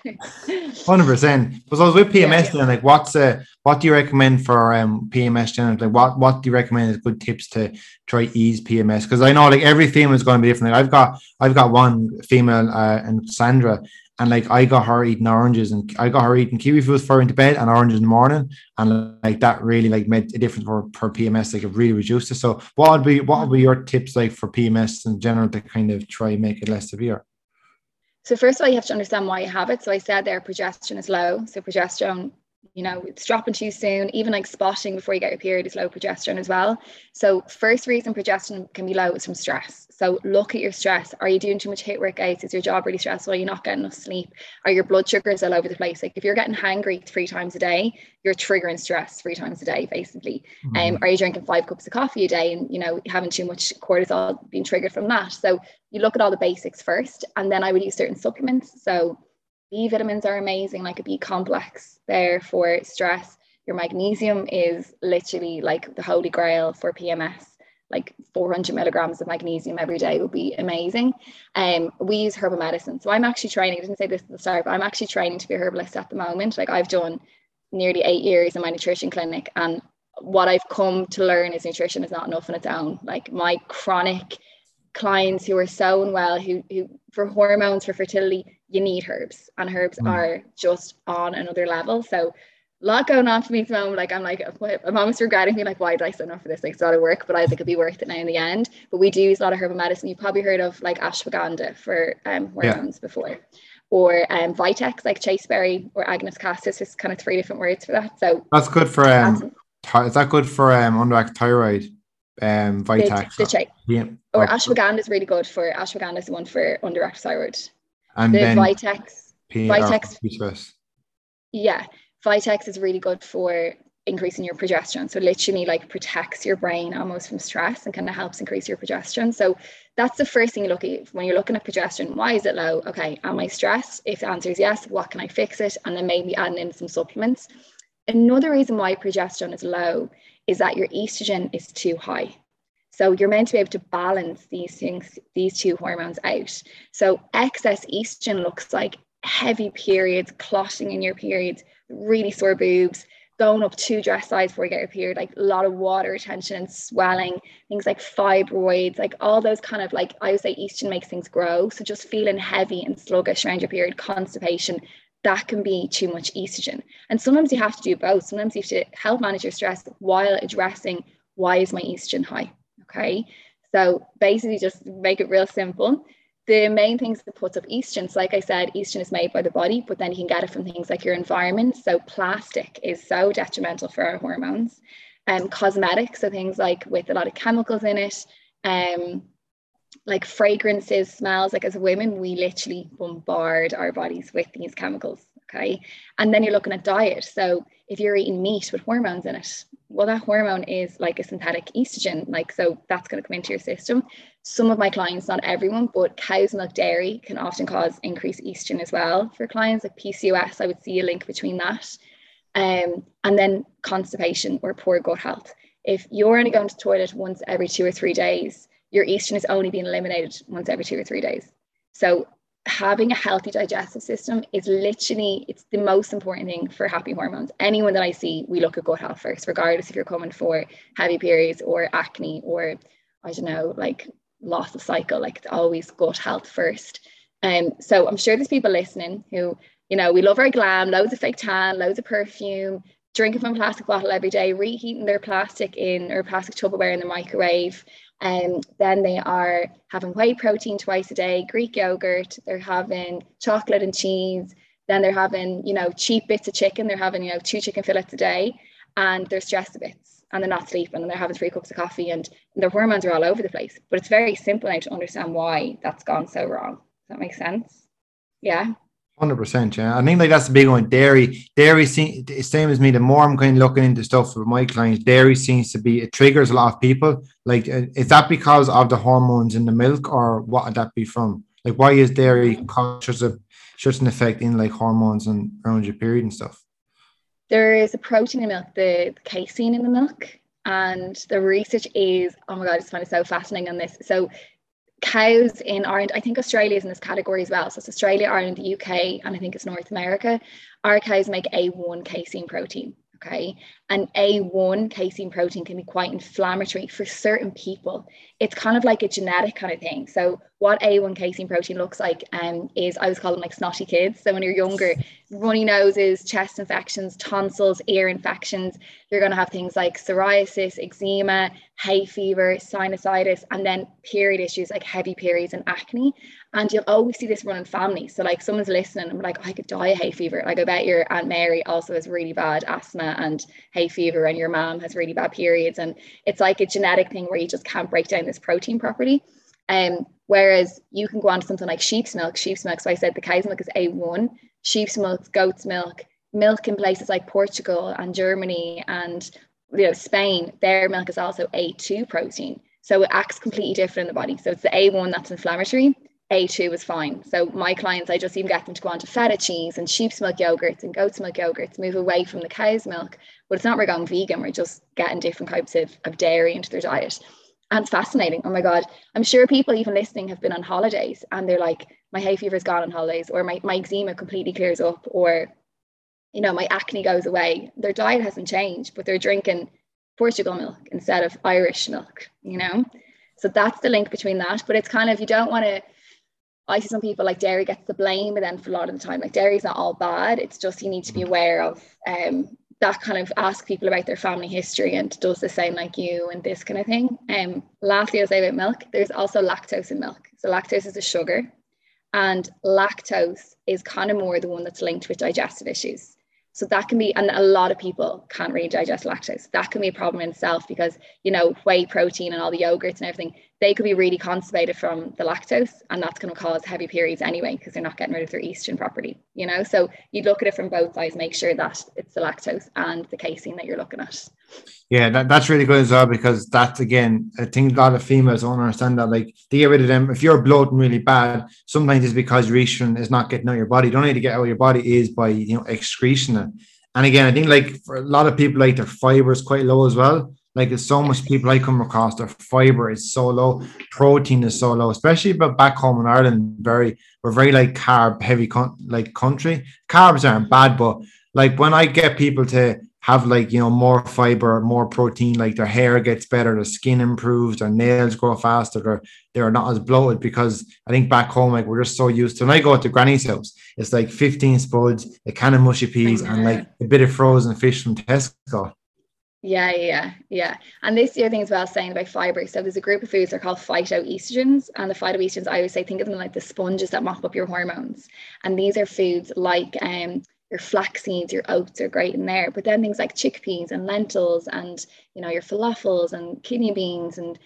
Hundred percent. Because I was with PMS yeah, then, like, what's uh, what do you recommend for um PMS generally? Like, what what do you recommend as good tips to try ease PMS? Because I know like every female is going to be different. Like, I've got I've got one female uh, and Sandra and like I got her eating oranges and I got her eating kiwi fruit for into bed and oranges in the morning. And like that really like made a difference for her PMS, like it really reduced it. So what would be what would be your tips like for PMS in general to kind of try and make it less severe? So first of all, you have to understand why you have it. So I said there progesterone is low. So progesterone you know it's dropping too soon even like spotting before you get your period is low progesterone as well so first reason progesterone can be low is from stress so look at your stress. Are you doing too much HIIT workouts? Is your job really stressful? Are you not getting enough sleep? Are your blood sugars all over the place? Like if you're getting hangry three times a day, you're triggering stress three times a day, basically. Mm-hmm. Um, are you drinking five cups of coffee a day and you know having too much cortisol being triggered from that? So you look at all the basics first, and then I would use certain supplements. So B vitamins are amazing, like a B complex there for stress. Your magnesium is literally like the holy grail for PMS like 400 milligrams of magnesium every day would be amazing. Um, we use herbal medicine. So I'm actually training, I didn't say this at the start, but I'm actually training to be a herbalist at the moment. Like I've done nearly eight years in my nutrition clinic. And what I've come to learn is nutrition is not enough on its own. Like my chronic clients who are so unwell, who, who for hormones, for fertility, you need herbs. And herbs mm. are just on another level. So a lot going on for me at the moment. Like I'm like I'm almost regretting being like, why did I sign up for this? Like it's a lot of work, but I think it'd be worth it now in the end. But we do use a lot of herbal medicine. You've probably heard of like ashwagandha for um hormones yeah. before. or um, Vitex, like chasteberry or Agnus castus. There's kind of three different words for that. So that's good for um. Is that good for um underactive thyroid? Um, Vitex. The, the yeah. Or ashwagandha is really good for ashwagandha is the one for underactive thyroid. And the then Vitex. P- Vitex. Yeah, Vitex is really good for increasing your progesterone. So literally like protects your brain almost from stress and kind of helps increase your progesterone. So that's the first thing you look at when you're looking at progesterone. Why is it low? Okay, am I stressed? If the answer is yes, what can I fix it? And then maybe adding in some supplements. Another reason why progesterone is low is that your estrogen is too high. So you're meant to be able to balance these things, these two hormones out. So excess estrogen looks like heavy periods, clotting in your periods, really sore boobs, going up two dress size before you get your period, like a lot of water retention and swelling, things like fibroids, like all those kind of like I would say estrogen makes things grow. So just feeling heavy and sluggish around your period, constipation, that can be too much estrogen. And sometimes you have to do both. Sometimes you have to help manage your stress while addressing why is my estrogen high. Okay. So basically just make it real simple the main things that puts up estrogen, so like I said, estrogen is made by the body, but then you can get it from things like your environment. So plastic is so detrimental for our hormones. And um, cosmetics, so things like with a lot of chemicals in it, um, like fragrances, smells, like as women, we literally bombard our bodies with these chemicals. Okay. And then you're looking at diet. So if you're eating meat with hormones in it, well, that hormone is like a synthetic estrogen. Like, so that's going to come into your system some of my clients, not everyone, but cow's milk dairy can often cause increased estrogen as well for clients like PCOS. I would see a link between that. Um, and then constipation or poor gut health. If you're only going to toilet once every two or three days, your estrogen is only being eliminated once every two or three days. So having a healthy digestive system is literally it's the most important thing for happy hormones. Anyone that I see, we look at gut health first, regardless if you're coming for heavy periods or acne or I don't know, like loss of cycle. Like it's always gut health first. Um, so I'm sure there's people listening who, you know, we love our glam, loads of fake tan, loads of perfume, drinking from a plastic bottle every day, reheating their plastic in or plastic Tupperware in the microwave. Um, then they are having whey protein twice a day, Greek yogurt, they're having chocolate and cheese, then they're having, you know, cheap bits of chicken, they're having, you know, two chicken fillets a day, and they're stressed a bit and they're not sleeping and they're having three cups of coffee and their hormones are all over the place. But it's very simple now to understand why that's gone so wrong. Does that make sense? Yeah. Hundred percent, yeah. I think like that's the big one. Dairy, dairy, same as me. The more I'm kind of looking into stuff with my clients, dairy seems to be it triggers a lot of people. Like, uh, is that because of the hormones in the milk, or what would that be from? Like, why is dairy such a such an effect in like hormones and around your period and stuff? there is a protein in milk, the, the casein in the milk, and the research is oh my god, I just find it so fascinating on this. So cows in Ireland, I think Australia is in this category as well. So it's Australia, Ireland, the UK, and I think it's North America. Our cows make A1 casein protein. Okay. And A1 casein protein can be quite inflammatory for certain people. It's kind of like a genetic kind of thing. So what A1 casein protein looks like um, is I was calling like snotty kids. So when you're younger, runny noses, chest infections, tonsils, ear infections, you're going to have things like psoriasis, eczema, hay fever, sinusitis, and then period issues like heavy periods and acne. And you'll always see this running family. So like someone's listening I'm like, I could die of hay fever. Like I bet your Aunt Mary also has really bad asthma and hay fever and your mom has really bad periods. And it's like a genetic thing where you just can't break down this protein properly. Um, whereas you can go on to something like sheep's milk. Sheep's milk, so I said the cow's milk is A1, sheep's milk, goat's milk, milk in places like Portugal and Germany and you know Spain, their milk is also A2 protein. So it acts completely different in the body. So it's the A1 that's inflammatory. A2 is fine. So my clients, I just even get them to go on to feta cheese and sheep's milk yogurts and goat's milk yogurts, move away from the cow's milk. But it's not we're going vegan, we're just getting different types of, of dairy into their diet. And it's fascinating. Oh my God. I'm sure people even listening have been on holidays and they're like, my hay fever's gone on holidays, or my, my eczema completely clears up, or you know, my acne goes away. Their diet hasn't changed, but they're drinking Portugal milk instead of Irish milk, you know? So that's the link between that. But it's kind of, you don't want to, I see some people like dairy gets the blame, but then for a lot of the time, like dairy is not all bad. It's just you need to be aware of um, that kind of ask people about their family history and does the same like you and this kind of thing. Um, lastly, I'll say about milk, there's also lactose in milk. So lactose is a sugar And lactose is kind of more the one that's linked with digestive issues. So that can be, and a lot of people can't really digest lactose. That can be a problem in itself because, you know, whey protein and all the yogurts and everything, they could be really constipated from the lactose. And that's going to cause heavy periods anyway, because they're not getting rid of their estrogen properly, you know? So you'd look at it from both sides, make sure that it's the lactose and the casein that you're looking at. Yeah, that, that's really good as well because that's again, I think a lot of females don't understand that. Like, they get rid of them. If you're bloating really bad, sometimes it's because your estrogen is not getting out of your body. Only way to get out of your body is by you know excretion. And again, I think like for a lot of people, like their fiber is quite low as well. Like there's so much people I come across, their fiber is so low, protein is so low, especially but back home in Ireland. Very, we're very like carb heavy con- like country. Carbs aren't bad, but like when I get people to have like you know more fiber, more protein, like their hair gets better, their skin improves, their nails grow faster, they're they're not as bloated because I think back home like we're just so used to. When I go to Granny's house, it's like 15 spuds, a can of mushy peas, and mm-hmm. like a bit of frozen fish from Tesco. Yeah, yeah, yeah. And this year thing as well saying about fiber. So there's a group of foods that are called phytoestrogens. And the phytoestrogens, I always say, think of them like the sponges that mop up your hormones. And these are foods like um your flax seeds, your oats are great in there. But then things like chickpeas and lentils and you know your falafels and kidney beans and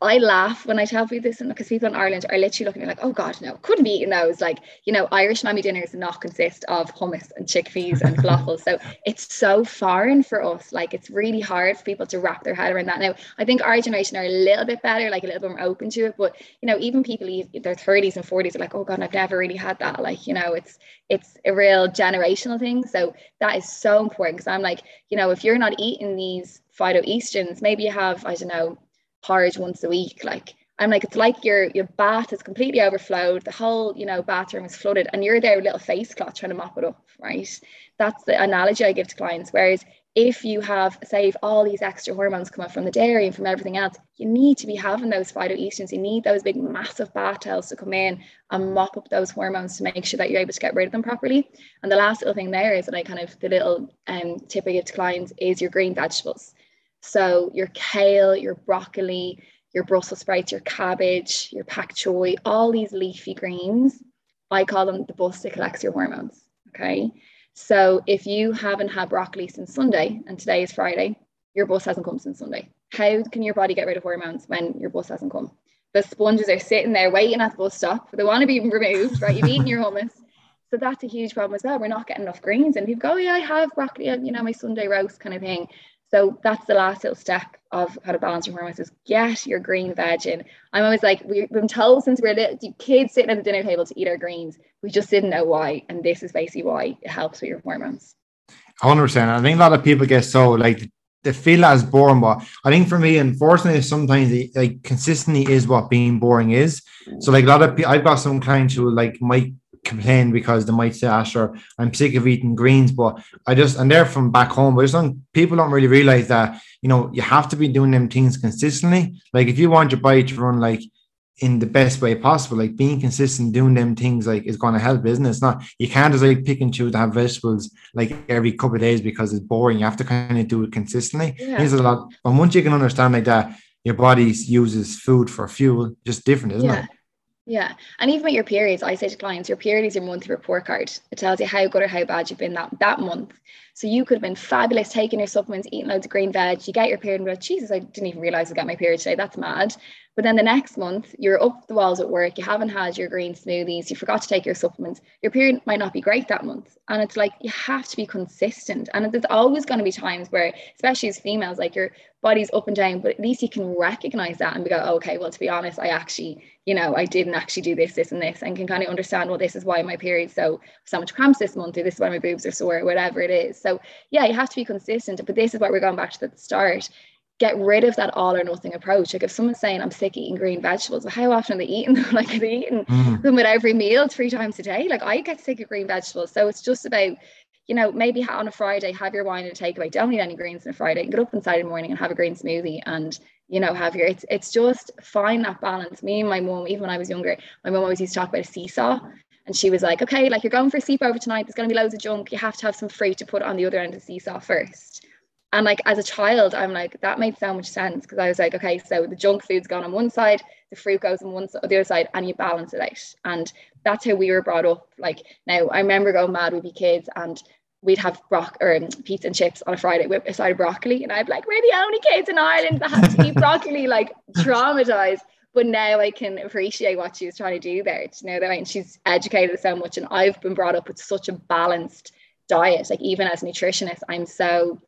I laugh when I tell people this, and because people in Ireland are literally looking at me like, "Oh God, no, couldn't be eating those." Like, you know, Irish mammy dinners do not consist of hummus and chickpeas and falafel, so it's so foreign for us. Like, it's really hard for people to wrap their head around that. Now, I think our generation are a little bit better, like a little bit more open to it. But you know, even people in their thirties and forties are like, "Oh God, I've never really had that." Like, you know, it's it's a real generational thing. So that is so important because I'm like, you know, if you're not eating these phytoestrogens, maybe you have, I don't know porridge once a week. Like I'm like, it's like your your bath is completely overflowed. The whole, you know, bathroom is flooded, and you're there with a little face cloth trying to mop it up, right? That's the analogy I give to clients. Whereas if you have, say, if all these extra hormones come up from the dairy and from everything else, you need to be having those phytoestrogens. You need those big, massive bath towels to come in and mop up those hormones to make sure that you're able to get rid of them properly. And the last little thing there is that I kind of the little um, tip I give to clients is your green vegetables. So your kale, your broccoli, your Brussels sprouts, your cabbage, your pak choi, all these leafy greens, I call them the bus that collects your hormones. Okay. So if you haven't had broccoli since Sunday and today is Friday, your bus hasn't come since Sunday. How can your body get rid of hormones when your bus hasn't come? The sponges are sitting there waiting at the bus stop. They want to be removed, right? You've eaten your hummus. So that's a huge problem as well. We're not getting enough greens. And people go, oh, yeah, I have broccoli, you know, my Sunday roast kind of thing. So that's the last little step of how to balance your hormones is get your green veg in. I'm always like, we've been told since we we're little kids sitting at the dinner table to eat our greens. We just didn't know why. And this is basically why it helps with your hormones. 100%. I think a lot of people get so like they feel as boring, but I think for me, unfortunately, sometimes like consistency is what being boring is. Mm. So like a lot of people, I've got some clients who like might complain because they might say, ah, Asher, I'm sick of eating greens, but I just, and they're from back home, but just don't, people don't really realize that, you know, you have to be doing them things consistently. Like if you want your body to run like in the best way possible, like being consistent, doing them things like is going to help, isn't it? It's not, you can't just like pick and choose to have vegetables like every couple of days because it's boring. You have to kind of do it consistently. Yeah. There's a lot, and once you can understand like that, your body uses food for fuel, just different, isn't yeah. it? Yeah. And even with your periods, I say to clients, your period is your monthly report card. It tells you how good or how bad you've been that, that month. So you could have been fabulous taking your supplements, eating loads of green veg. You get your period and like, Jesus, I didn't even realize I got my period today. That's mad. But then the next month, you're up the walls at work, you haven't had your green smoothies, you forgot to take your supplements, your period might not be great that month. And it's like you have to be consistent. And there's always going to be times where, especially as females, like your body's up and down, but at least you can recognize that and go, oh, okay, well, to be honest, I actually, you know, I didn't actually do this, this, and this, and can kind of understand, well, this is why my period so so much cramps this month, or this is why my boobs are sore, whatever it is. So yeah, you have to be consistent. But this is what we're going back to the start get rid of that all or nothing approach. Like if someone's saying I'm sick of eating green vegetables, well, how often are they eating them? like are they eating mm. them with every meal three times a day? Like I get sick of green vegetables. So it's just about, you know, maybe on a Friday, have your wine and a takeaway. Don't eat any greens on a Friday. Get up on Saturday morning and have a green smoothie and you know, have your it's it's just find that balance. Me and my mom, even when I was younger, my mom always used to talk about a seesaw. And she was like, okay, like you're going for a sleepover tonight. There's going to be loads of junk. You have to have some fruit to put on the other end of the seesaw first. And like as a child, I'm like, that made so much sense because I was like, okay, so the junk food's gone on one side, the fruit goes on one side, the other side, and you balance it out. And that's how we were brought up. Like now, I remember going mad. We'd be kids, and we'd have broc or um, pizza and chips on a Friday with a side of broccoli, and I'd be like, "We're the only kids in Ireland that have to eat broccoli." Like traumatized. But now I can appreciate what she was trying to do there. You know that, and she's educated so much, and I've been brought up with such a balanced diet. Like even as a nutritionist, I'm so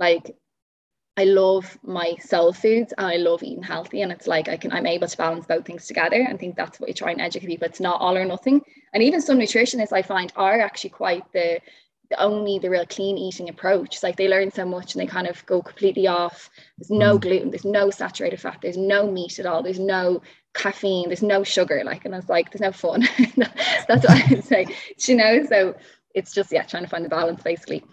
like I love my soul foods and I love eating healthy. And it's like I can I'm able to balance both things together. I think that's what you try and educate people. It's not all or nothing. And even some nutritionists I find are actually quite the the only the real clean eating approach. It's like they learn so much and they kind of go completely off. There's no mm. gluten, there's no saturated fat, there's no meat at all, there's no caffeine, there's no sugar. Like, and I was like, there's no fun. that's what I would say. You know, so it's just yeah, trying to find the balance basically.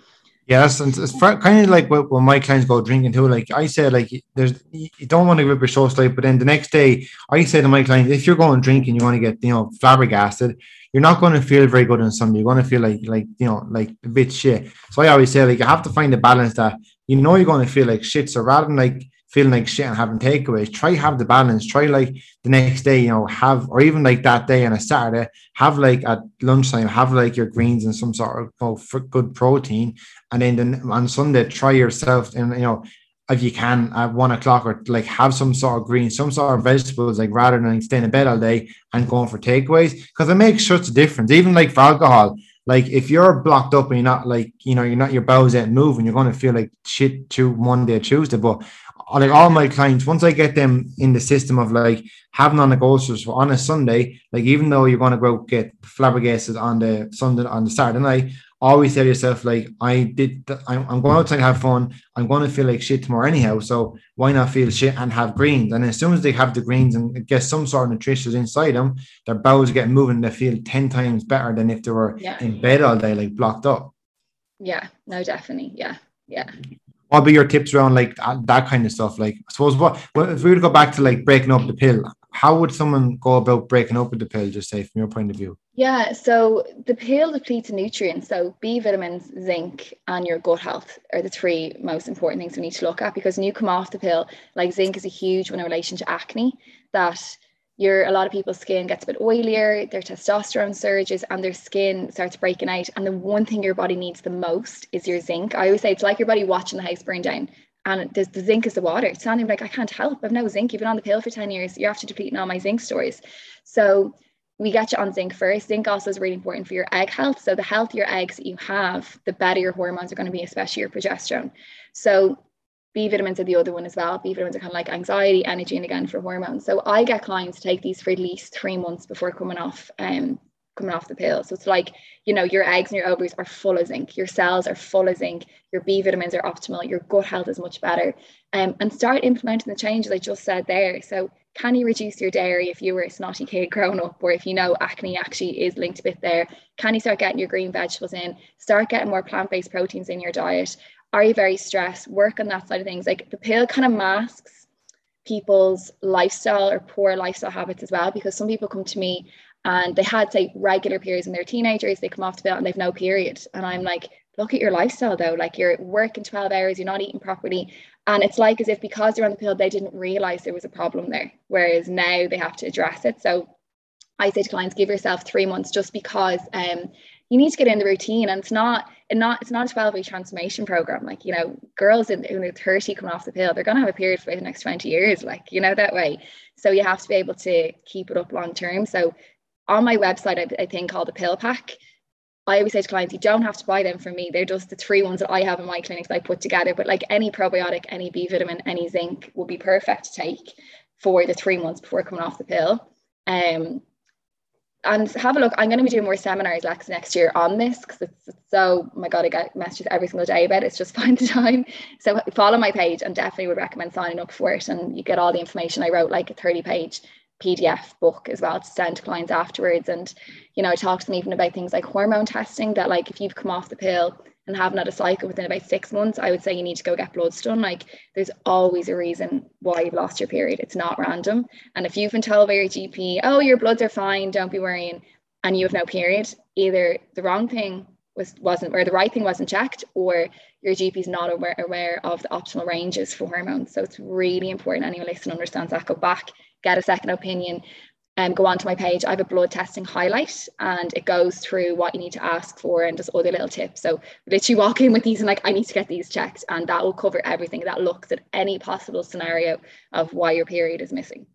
Yes, and it's kind of like when my clients go drinking too. Like I said, like there's you don't want to rip your show straight, but then the next day I say to my clients, if you're going drinking, you want to get you know flabbergasted. You're not going to feel very good on Sunday. You're going to feel like like you know like a bit shit. So I always say like you have to find the balance that you know you're going to feel like shit. So rather than like feeling like shit and having takeaways. Try have the balance. Try like the next day, you know, have or even like that day on a Saturday, have like at lunchtime, have like your greens and some sort of you know, good protein, and then, on Sunday try yourself and you know if you can at one o'clock or like have some sort of green, some sort of vegetables, like rather than staying in bed all day and going for takeaways, because it makes such a difference. Even like for alcohol, like if you're blocked up and you're not like you know you're not your bowels ain't moving, you're going to feel like shit to Monday, Tuesday. But like all my clients, once I get them in the system of like having on the groceries for on a Sunday, like even though you're going to go get flabbergasted on the Sunday on the Saturday night, always tell yourself like I did. I'm, I'm going outside to have fun. I'm going to feel like shit tomorrow anyhow. So why not feel shit and have greens? And as soon as they have the greens and get some sort of nutrition inside them, their bowels get moving. They feel ten times better than if they were yeah. in bed all day, like blocked up. Yeah. No, definitely. Yeah. Yeah what be your tips around like uh, that kind of stuff? Like, I suppose what, if we were to go back to like breaking up the pill, how would someone go about breaking up with the pill? Just say from your point of view. Yeah, so the pill depletes nutrients. So B vitamins, zinc, and your gut health are the three most important things we need to look at because when you come off the pill, like zinc is a huge one in relation to acne. That your a lot of people's skin gets a bit oilier, their testosterone surges, and their skin starts breaking out. And the one thing your body needs the most is your zinc. I always say it's like your body watching the house burn down. And the, the zinc is the water. It's not even like I can't help. I've no zinc. You've been on the pill for 10 years. You're after depleting all my zinc stores. So we get you on zinc first. Zinc also is really important for your egg health. So the healthier eggs that you have, the better your hormones are going to be, especially your progesterone. So B vitamins are the other one as well. B vitamins are kind of like anxiety, energy, and again for hormones. So I get clients to take these for at least three months before coming off um coming off the pill. So it's like, you know, your eggs and your ovaries are full of zinc, your cells are full of zinc, your B vitamins are optimal, your gut health is much better. Um, and start implementing the changes I just said there. So can you reduce your dairy if you were a snotty kid growing up, or if you know acne actually is linked a bit there? Can you start getting your green vegetables in? Start getting more plant-based proteins in your diet are you very stressed? Work on that side of things. Like the pill kind of masks people's lifestyle or poor lifestyle habits as well because some people come to me and they had say regular periods when they're teenagers they come off the pill and they've no period. And i'm like look at your lifestyle though. Like you're working 12 hours you're not eating properly. And it's like as if because they're on the pill they didn't realize there was a problem there. Whereas now they have to address it. So i say to clients give yourself three months just because um, you need to get in the routine and it's not and not it's not a 12 week transformation program like you know girls in, their 30 coming off the pill they're going to have a period for the next 20 years like you know that way so you have to be able to keep it up long term so on my website I, I think called the pill pack I always say to clients, you don't have to buy them from me. They're just the three ones that I have in my clinics I put together. But like any probiotic, any B vitamin, any zinc will be perfect to take for the three months before coming off the pill. Um, and have a look. I'm going to be doing more seminars Lex next year on this because it's, it's, so oh my god, I get messages every single day about it. It's just find the time. So follow my page and definitely would recommend signing up for it. And you get all the information. I wrote like a 30 page PDF book as well to send to clients afterwards. And you know, I talk to them even about things like hormone testing. That like if you've come off the pill and haven't had a cycle within about six months, I would say you need to go get bloods done. Like there's always a reason why you've lost your period. It's not random. And if you've been told by your GP, oh, your bloods are fine, don't be worrying, and you have no period, either the wrong thing was wasn't or the right thing wasn't checked or your GP is not aware, aware of the optimal ranges for hormones. So it's really important anyone listening understands that. Go back, get a second opinion, and go onto my page. I have a blood testing highlight and it goes through what you need to ask for and just other little tips. So literally walk in with these and like I need to get these checked and that will cover everything that looks at any possible scenario of why your period is missing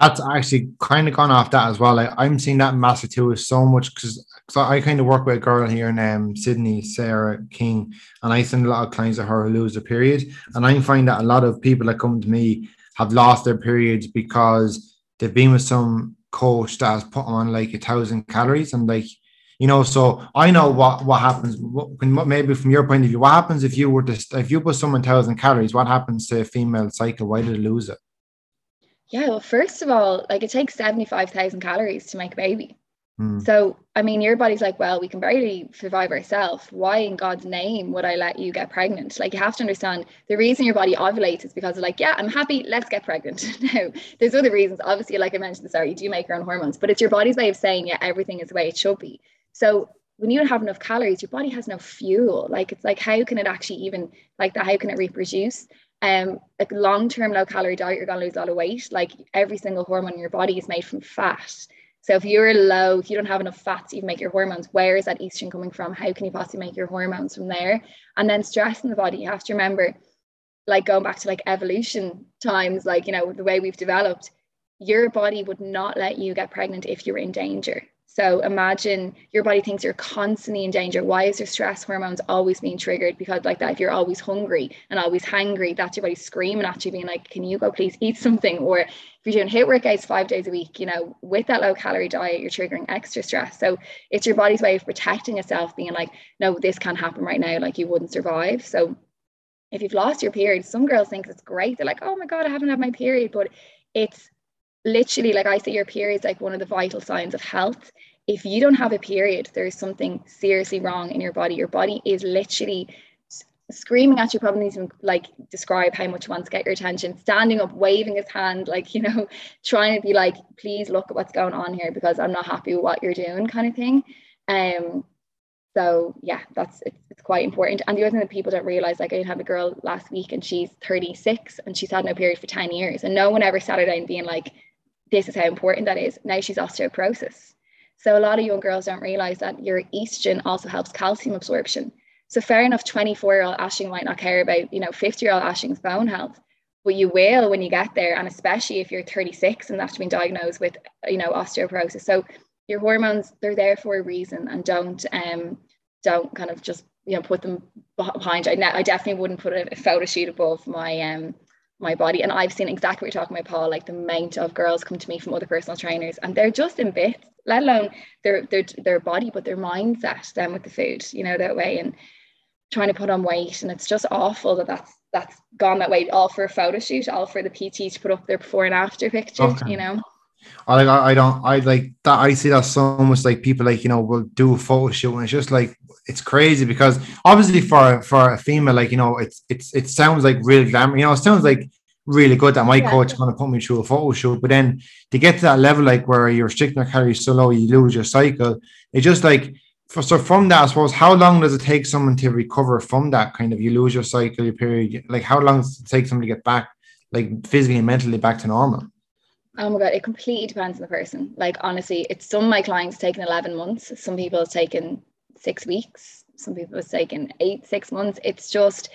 that's actually kind of gone off that as well. Like, I'm seeing that massive too with so much because I kind of work with a girl here in um, Sydney, Sarah King, and I send a lot of clients to her who lose their period. And I find that a lot of people that come to me have lost their periods because they've been with some coach that has put them on like a thousand calories and like you know so i know what what happens what, maybe from your point of view what happens if you were to if you put someone thousand calories what happens to a female cycle why did it lose it yeah, well, first of all, like it takes 75,000 calories to make a baby. Mm. So, I mean, your body's like, well, we can barely survive ourselves. Why in God's name would I let you get pregnant? Like, you have to understand the reason your body ovulates is because like, yeah, I'm happy, let's get pregnant. now, there's other reasons. Obviously, like I mentioned, sorry, you do make your own hormones, but it's your body's way of saying, yeah, everything is the way it should be. So, when you don't have enough calories, your body has no fuel. Like, it's like, how can it actually even, like that, how can it reproduce? um like long-term low calorie diet you're going to lose a lot of weight like every single hormone in your body is made from fat so if you're low if you don't have enough fat to even make your hormones where is that estrogen coming from? How can you possibly make your hormones from there? And then stress in the body you have to remember like going back to like evolution times like you know the way we've developed your body would not let you get pregnant if you were in danger so imagine your body thinks you're constantly in danger. Why is your stress hormones always being triggered? Because like that, if you're always hungry and always hungry, that's your body screaming at you, being like, "Can you go please eat something?" Or if you're doing HIIT workouts five days a week, you know, with that low calorie diet, you're triggering extra stress. So it's your body's way of protecting itself, being like, "No, this can't happen right now. Like you wouldn't survive." So if you've lost your period, some girls think it's great. They're like, "Oh my god, I haven't had my period," but it's literally like I say your period is like one of the vital signs of health. If you don't have a period, there's something seriously wrong in your body. Your body is literally screaming at you probably needs to like describe how much wants to get your attention standing up waving his hand like you know trying to be like please look at what's going on here because i'm not happy with what you're doing kind of thing um so yeah that's it's, it's quite important and the other thing that people don't realize like i have a girl last week and she's 36 and she's had no period for 10 years and no one ever sat her down being like this is how important that is. Now she's osteoporosis. So a lot of young girls don't realize that your estrogen also helps calcium absorption. So fair enough 24 year old Aisling might not care about you know 50 year old Aisling's bone health but you will when you get there and especially if you're 36 and that's been diagnosed with you know osteoporosis. So your hormones they're there for a reason and don't um don't kind of just you know put them behind I, I definitely wouldn't put a photo shoot above my um my body and I've seen exactly what you're talking about Paul like the amount of girls come to me from other personal trainers and they're just in bits let alone their their their body but their mindset then with the food you know that way and trying to put on weight and it's just awful that that's that's gone that way all for a photo shoot all for the PT to put up their before and after pictures okay. you know I like I don't I like that I see that so much like people like you know will do a photo shoot and it's just like it's crazy because obviously for for a female like you know it's it's it sounds like real glamour you know it sounds like really good that my yeah. coach is going to put me through a photo shoot but then to get to that level like where your calories so low you lose your cycle it's just like for, so from that I suppose how long does it take someone to recover from that kind of you lose your cycle your period like how long does it take someone to get back like physically and mentally back to normal Oh my god, it completely depends on the person. Like honestly, it's some of my clients taken 11 months, some people have taken six weeks, some people have taken eight, six months. It's just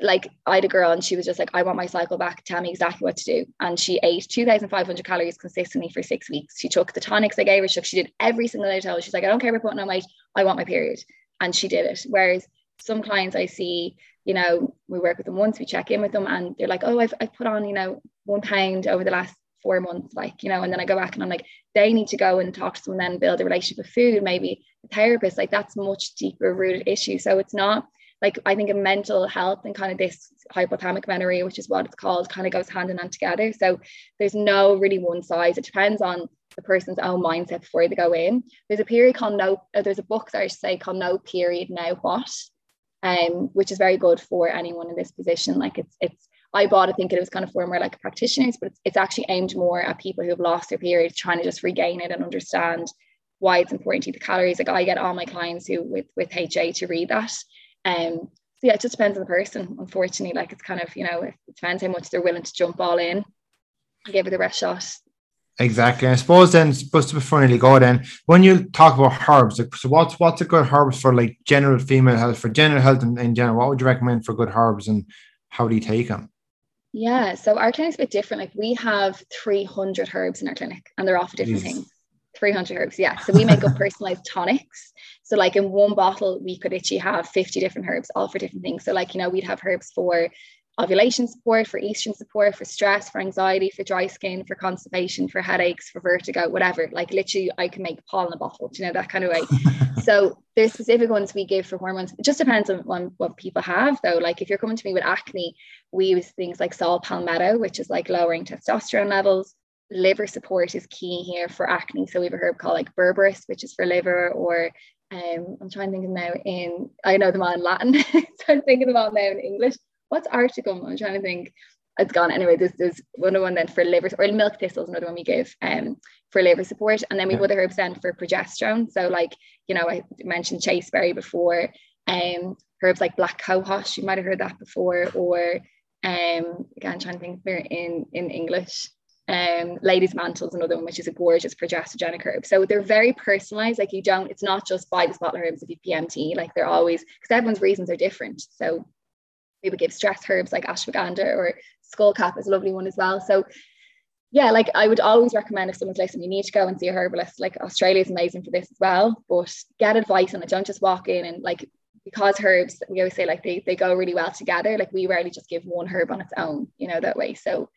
like I had a girl and she was just like, I want my cycle back. Tell me exactly what to do. And she ate 2,500 calories consistently for six weeks. She took the tonics I gave her. She, did every single day. She's like, I don't care about putting on weight. I want my period. And she did it. Whereas some clients I see, you know, we work with them once, we check in with them and they're like, oh, I've, I've put on, you know, one pound over the last four months, like, you know, and then I go back and I'm like, they need to go and talk to someone and build a relationship with food, maybe a therapist, like that's much deeper rooted issue. So it's not like I think a mental health and kind of this hypothalamic amenorrhea, which is what it's called, kind of goes hand in hand together. So there's no really one size. It depends on the person's own mindset before they go in. There's a period called no, uh, there's a book that I should say called No Period Now What, um, which is very good for anyone in this position. Like it's it's I bought it thinking it was kind of for more like practitioners, but it's, it's actually aimed more at people who have lost their period, trying to just regain it and understand why it's important to eat the calories. Like I get all my clients who with with HA to read that. Um, so yeah, it just depends on the person. Unfortunately, like it's kind of you know it depends how much they're willing to jump all in, give it the rest shot. Exactly. I suppose then supposed to be finally go then when you talk about herbs, like, so what's what's a good herbs for like general female health, for general health in, in general, what would you recommend for good herbs and how do you take them? Yeah, so our clinic's a bit different. Like we have 300 herbs in our clinic and they're all for different things. 300 herbs, yeah. So we make up personalized tonics. So like in one bottle, we could actually have 50 different herbs, all for different things. So like, you know, we'd have herbs for ovulation support, for estrogen support, for stress, for anxiety, for dry skin, for constipation, for headaches, for vertigo, whatever. Like literally, I can make Paul in a bottle, you know, that kind of way. so there's specific ones we give for hormones. It just depends on, on what people have, though. Like if you're coming to me with acne, we use things like saw palmetto, which is like lowering testosterone levels. Liver support is key here for acne. So we have a herb called like berberis, which is for liver, or um, I'm trying to think of now in I know them all in Latin, so I'm thinking them all now in English what's artichokes? I'm trying to think. It's gone anyway. There's there's one one then for liver or milk thistles, another one we give um for liver support, and then we have other herbs then for progesterone. So like you know I mentioned chasteberry before, um herbs like black cohosh, you might have heard that before, or um again I'm trying to think in in English. Um, ladies mantles another one which is a gorgeous progestogenic herb so they're very personalized like you don't it's not just buy the of herbs if you PMT like they're always because everyone's reasons are different so we would give stress herbs like ashwagandha or skullcap is a lovely one as well. So yeah, like I would always recommend if someone's listening, you need to go and see a herbalist. Like Australia is amazing for this as well, but get advice on it. Don't just walk in and like because herbs, we always say like they, they go really well together. Like we rarely just give one herb on its own, you know, that way. So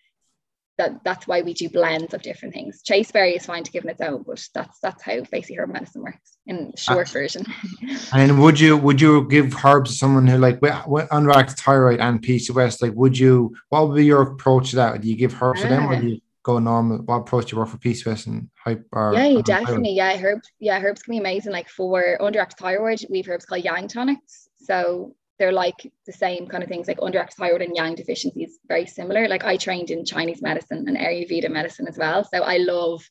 that that's why we do blends of different things. Chasteberry is fine to give on its own, but that's that's how basically herb medicine works in short uh, version. and would you would you give herbs to someone who like underactive thyroid and PCOS? Like, would you? What would be your approach to that? Do you give herbs to them, or do you go normal? What approach do you work for PCOS and hyper? Yeah, definitely. Yeah, herbs. Yeah, herbs can be amazing. Like for underactive thyroid, we have herbs called yang tonics. So they're like the same kind of things like underactive thyroid and yang deficiency is very similar. Like i trained in chinese medicine and ayurveda medicine as well. So i love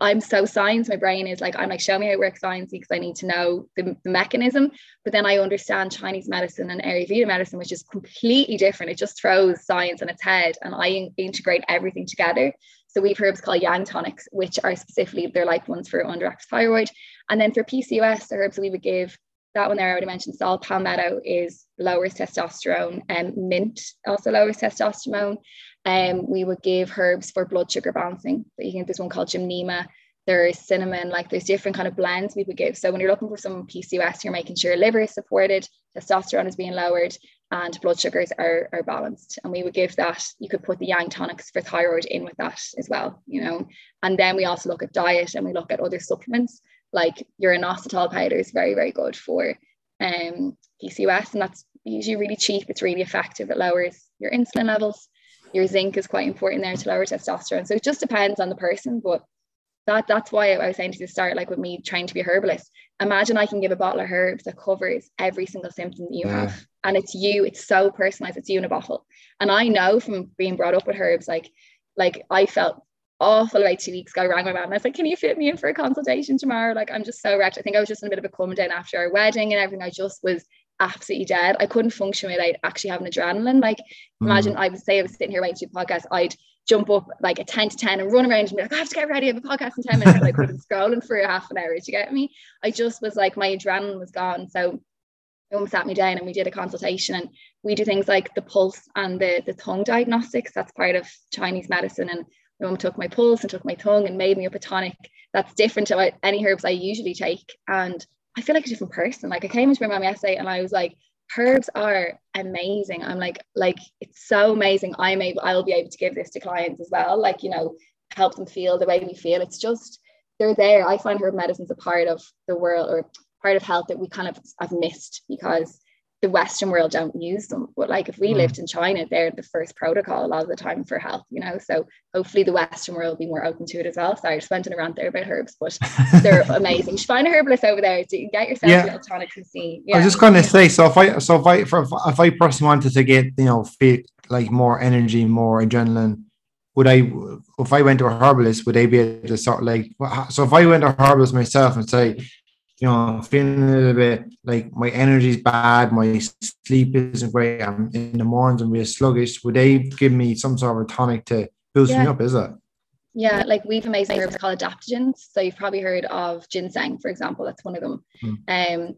i'm so science. My brain is like i'm like show me how it works science because i need to know the, the mechanism. But then i understand chinese medicine and ayurveda medicine which is completely different. It just throws science on its head and i in- integrate everything together. So we've herbs called yang tonics which are specifically they're like ones for underactive thyroid and then for pcos the herbs we would give that one there I already mentioned saw palmetto is lowers testosterone and mint also lowers testosterone. Um, we would give herbs for blood sugar balancing. You can there's one called gymnema. There's cinnamon, like there's different kind of blends we would give. So when you're looking for some PCOS, you're making sure liver is supported, testosterone is being lowered, and blood sugars are, are balanced. And we would give that, you could put the yang tonics for thyroid in with that as well, you know. And then we also look at diet and we look at other supplements like your inositol powder is very, very good for um, PCOS, and that's usually really cheap. It's really effective. It lowers your insulin levels. Your zinc is quite important there to lower testosterone. So it just depends on the person, but that that's why I was saying to the start, like with me trying to be a herbalist. Imagine I can give a bottle of herbs that covers every single symptom that you yeah. have, and it's you. It's so personalized. It's you in a bottle, and I know from being brought up with herbs, like like I felt awful about two weeks ago. I rang my mom and I was like, Can you fit me in for a consultation tomorrow? Like, I'm just so wrecked. I think I was just in a bit of a come down after our wedding and everything. I just was absolutely dead. I couldn't function without actually having adrenaline. Like, mm. imagine I would say I was sitting here waiting to do a podcast, I'd jump up like a 10 to 10 and run around and be like, I have to get ready. I have a podcast in 10 minutes. I couldn't scrolling for half an hour to get me. I just was like, my adrenaline was gone. So mum sat me down and we did a consultation and we do things like the pulse and the, the tongue diagnostics. That's part of Chinese medicine. And my mum took my pulse and took my tongue and made me up a tonic that's different to any herbs I usually take. And I feel like a different person. Like I came into my mom yesterday and I was like, herbs are amazing. I'm like, like it's so amazing. I'm able, I'll be able to give this to clients as well. Like, you know, help them feel the way we feel. It's just they're there. I find herb medicine's a part of the world or part of health that we kind of have missed because the Western world don't use them. But like if we mm. lived in China, they're the first protocol a lot of the time for health, you know. So hopefully the Western world will be more open to it as well. Sorry, I just went in a rant there about herbs, but they're amazing. You should find a herbalist over there to get yourself yeah. a little tonic and see. Yeah. I was just gonna say, so if I so if I for, if I personally wanted to get, you know, feel like more energy, more adrenaline, would I, if I went to a herbalist, would they be able to sort of like, so if I went to a herbalist myself and say, you know, feeling a little bit like my energy's bad, my sleep isn't great, I'm in the mornings I'm real sluggish, would they give me some sort of tonic to boost yeah. me up, is it? Yeah, like we've amazing herbs called adaptogens. So you've probably heard of ginseng, for example. That's one of them. Mm. Um,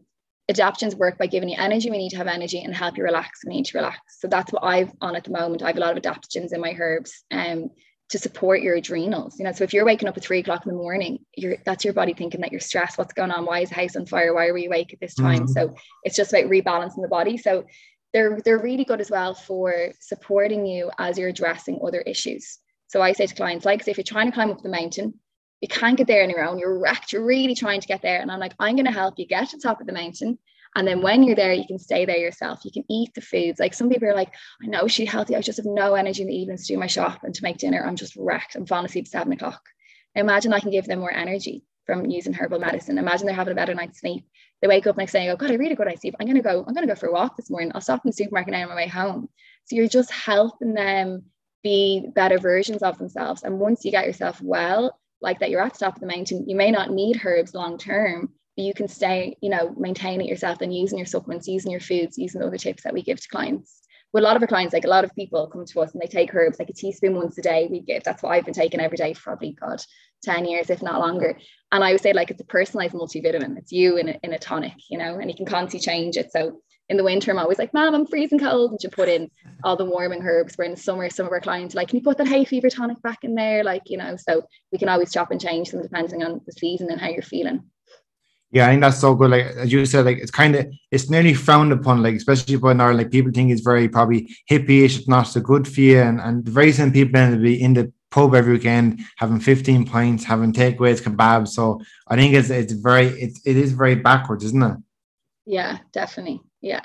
adaptogens work by giving you energy when you need to have energy and help you relax when you need to relax. So that's what I've on at the moment. I have a lot of adaptogens in my herbs um, to support your adrenals. You know, so if you're waking up at three o'clock in the morning, you're that's your body thinking that you're stressed. What's going on? Why is the house on fire? Why are we awake at this time? Mm-hmm. So it's just about rebalancing the body. So they're they're really good as well for supporting you as you're addressing other issues. So I say to clients, like, if you're trying to climb up the mountain, you can't get there on your own. You're wrecked. You're really trying to get there. And I'm like, I'm going to help you get to the top of the mountain. And then when you're there, you can stay there yourself. You can eat the foods. Like some people are like, I know she's healthy. I just have no energy in the evenings to do my shop and to make dinner. I'm just wrecked. I'm falling asleep at seven o'clock. Imagine I can give them more energy from using herbal medicine. Imagine they're having a better night's sleep. They wake up next day and go, God, I really good night's sleep. I'm gonna go, I'm gonna go for a walk this morning. I'll stop in the supermarket on my way home. So you're just helping them be better versions of themselves. And once you get yourself well, like that you're at the top of the mountain, you may not need herbs long term, you can stay, you know, maintain it yourself and using your supplements, using your foods, using the other tips that we give to clients. But a lot of our clients, like a lot of people come to us and they take herbs like a teaspoon once a day. We give that's what I've been taking every day for probably God 10 years, if not longer. And I would say like it's a personalized multivitamin. It's you in a, in a tonic, you know, and you can constantly change it. So in the winter, I'm always like, Mom, I'm freezing cold. And you put in all the warming herbs. Where in the summer, some of our clients like, Can you put that hay fever tonic back in there? Like, you know, so we can always chop and change them depending on the season and how you're feeling. Yeah, I think that's so good. Like as you said, like it's kind of it's nearly frowned upon, like especially in Ireland. Like people think it's very probably hippie-ish, it's not so good for you. And and very same people end to be in the pub every weekend, having 15 pints, having takeaways, kebabs. So I think it's it's very it's it is very backwards, isn't it? Yeah, definitely. Yeah.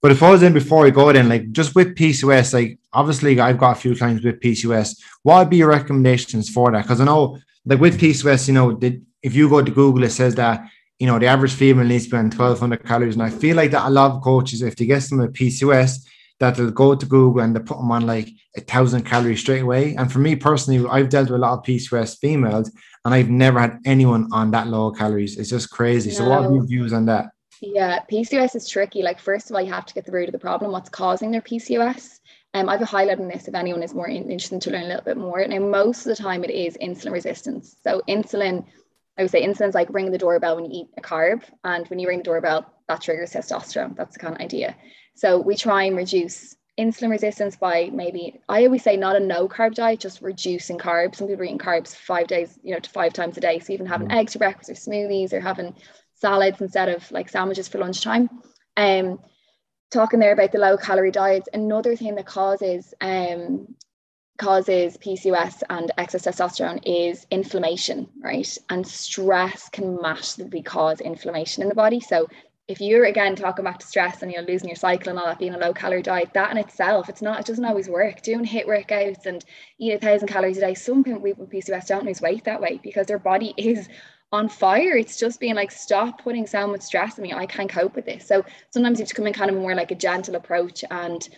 But if I was in before I go then, like just with PCOS, like obviously I've got a few clients with PCOS. What would be your recommendations for that? Because I know, like with PCOS, you know, did, if you go to Google, it says that you know the average female needs to on 1200 calories, and I feel like that a lot of coaches, if they get them with PCOS, that they'll go to Google and they put them on like a thousand calories straight away. And for me personally, I've dealt with a lot of PCOS females, and I've never had anyone on that low calories. It's just crazy. No. So, what are your views on that? Yeah, PCOS is tricky. Like, first of all, you have to get the root of the problem, what's causing their PCOS. Um, I have a highlight on this if anyone is more interested to learn a little bit more. Now, most of the time, it is insulin resistance. So, insulin, I would say insulin's like ringing the doorbell when you eat a carb. And when you ring the doorbell, that triggers testosterone. That's the kind of idea. So, we try and reduce insulin resistance by maybe I always say not a no carb diet, just reducing carbs. Some people are eating carbs five days, you know, to five times a day. So even having mm. eggs for breakfast or smoothies or having salads instead of like sandwiches for lunchtime. Um, talking there about the low calorie diets, another thing that causes um, causes PCOS and excess testosterone is inflammation, right? And stress can massively cause inflammation in the body. So if you're again talking back to stress and you're losing your cycle and all that being a low calorie diet, that in itself, it's not, it doesn't always work. Doing HIIT workouts and eat a thousand calories a day, some people with PCOS don't lose weight that way because their body is on fire. It's just being like, stop putting so much stress on me. I can't cope with this. So sometimes you have to come in kind of more like a gentle approach and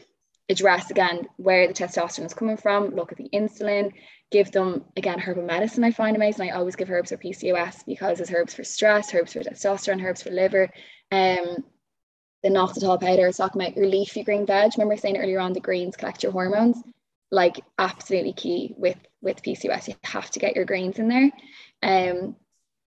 address again where the testosterone is coming from, look at the insulin, give them again herbal medicine. I find amazing. I always give herbs for PCOS because there's herbs for stress, herbs for testosterone, herbs for liver. Um, the inositol powder is talking about your leafy green veg. Remember saying earlier on the greens collect your hormones? Like absolutely key with with PCOS. You have to get your greens in there. Um,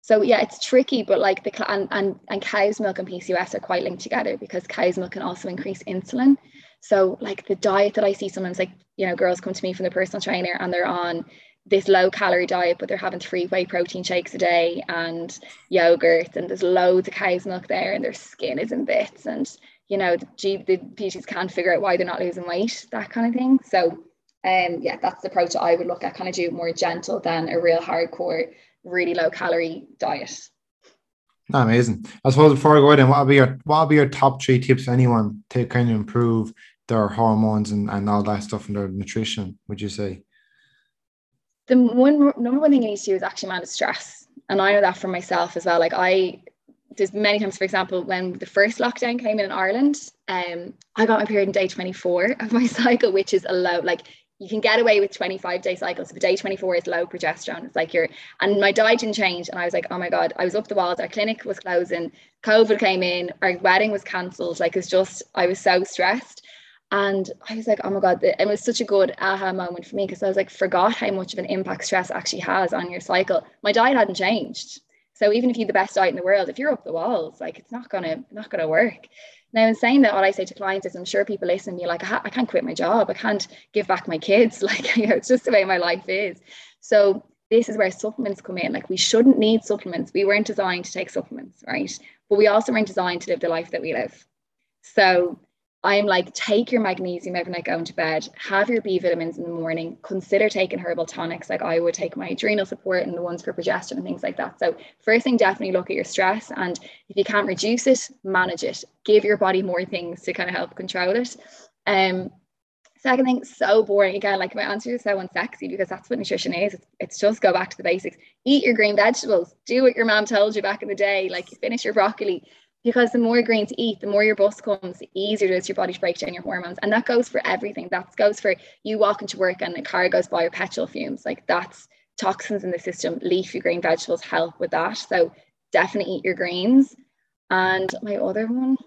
so yeah, it's tricky, but like the and, and and cow's milk and PCOS are quite linked together because cow's milk can also increase insulin. So like the diet that I see sometimes like you know girls come to me from the personal trainer and they're on this low calorie diet, but they're having three whey protein shakes a day and yogurt, and there's loads of cow's milk there, and their skin is in bits, and you know the, G, the PTs can't figure out why they're not losing weight, that kind of thing. So, um, yeah, that's the approach I would look at, kind of do more gentle than a real hardcore really low calorie diet. Amazing. I suppose before I go in, what be your what would be your top three tips for anyone to kind of improve their hormones and, and all that stuff and their nutrition, would you say? The one number one thing you need to do is actually manage stress. And I know that for myself as well. Like I there's many times, for example, when the first lockdown came in in Ireland, um, I got my period in day 24 of my cycle, which is a low, like you can get away with 25 day cycles but day 24 is low progesterone. It's like you're and my diet didn't change and i was like oh my god. I was up the walls our clinic was closing covid came in our wedding was cancelled like it's just i was so stressed. And i was like oh my god it was such a good aha moment for me because i was like forgot how much of an impact stress actually has on your cycle. My diet hadn't changed. So even if you're the best diet in the world if you're up the walls like it's not gonna not gonna work now, in saying that, what I say to clients is, I'm sure people listen to me like, I, I can't quit my job. I can't give back my kids. Like, you know, it's just the way my life is. So this is where supplements come in. Like, we shouldn't need supplements. We weren't designed to take supplements, right? But we also weren't designed to live the life that we live. So I'm like, take your magnesium every night going to bed, have your B vitamins in the morning, consider taking herbal tonics. Like I would take my adrenal support and the ones for progesterone and things like that. So, first thing, definitely look at your stress. And if you can't reduce it, manage it. Give your body more things to kind of help control it. Um, second thing, so boring. Again, like my answer is so unsexy because that's what nutrition is. It's, it's just go back to the basics. Eat your green vegetables. Do what your mom told you back in the day. Like finish your broccoli because the more greens eat, the more your bus comes, the easier it is your body to break down your hormones. And that goes for everything. That goes for you walking to work and the car goes by your petrol fumes. Like that's toxins in the system. Leafy green vegetables help with that. So definitely eat your greens. And my other one,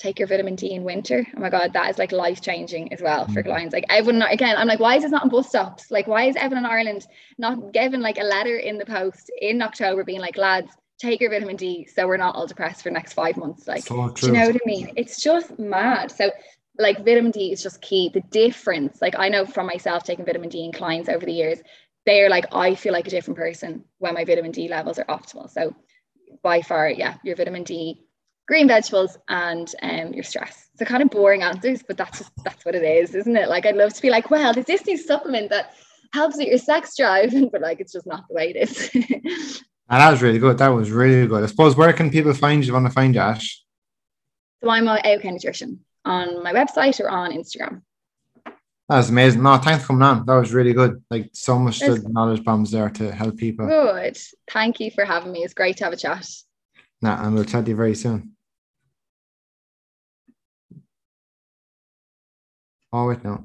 take your vitamin D in winter. Oh my God, that is like life changing as well for mm. clients. Like everyone, again, I'm like, why is this not on bus stops? Like, why is everyone in Ireland not given like a letter in the post in October being like, lads, take your vitamin D so we're not all depressed for the next five months. Like, so do you know what I mean? It's just mad. So, like, vitamin D is just key. The difference, like, I know from myself taking vitamin D in clients over the years, they're like, I feel like a different person when my vitamin D levels are optimal. So, by far, yeah, your vitamin D, green vegetables, and um, your stress. So, kind of boring answers, but that's just that's what it is, isn't it? Like, I'd love to be like, well, there's this new supplement that helps with your sex drive, but like, it's just not the way it is. And that was really good. That was really good. I suppose where can people find you want to find you, Ash? So I'm AOK Nutrition on my website or on Instagram. That was amazing. No, thanks for coming on. That was really good. Like so much knowledge bombs there to help people. Good. Thank you for having me. It's great to have a chat. Nah, and we'll chat to you very soon. Oh wait, no.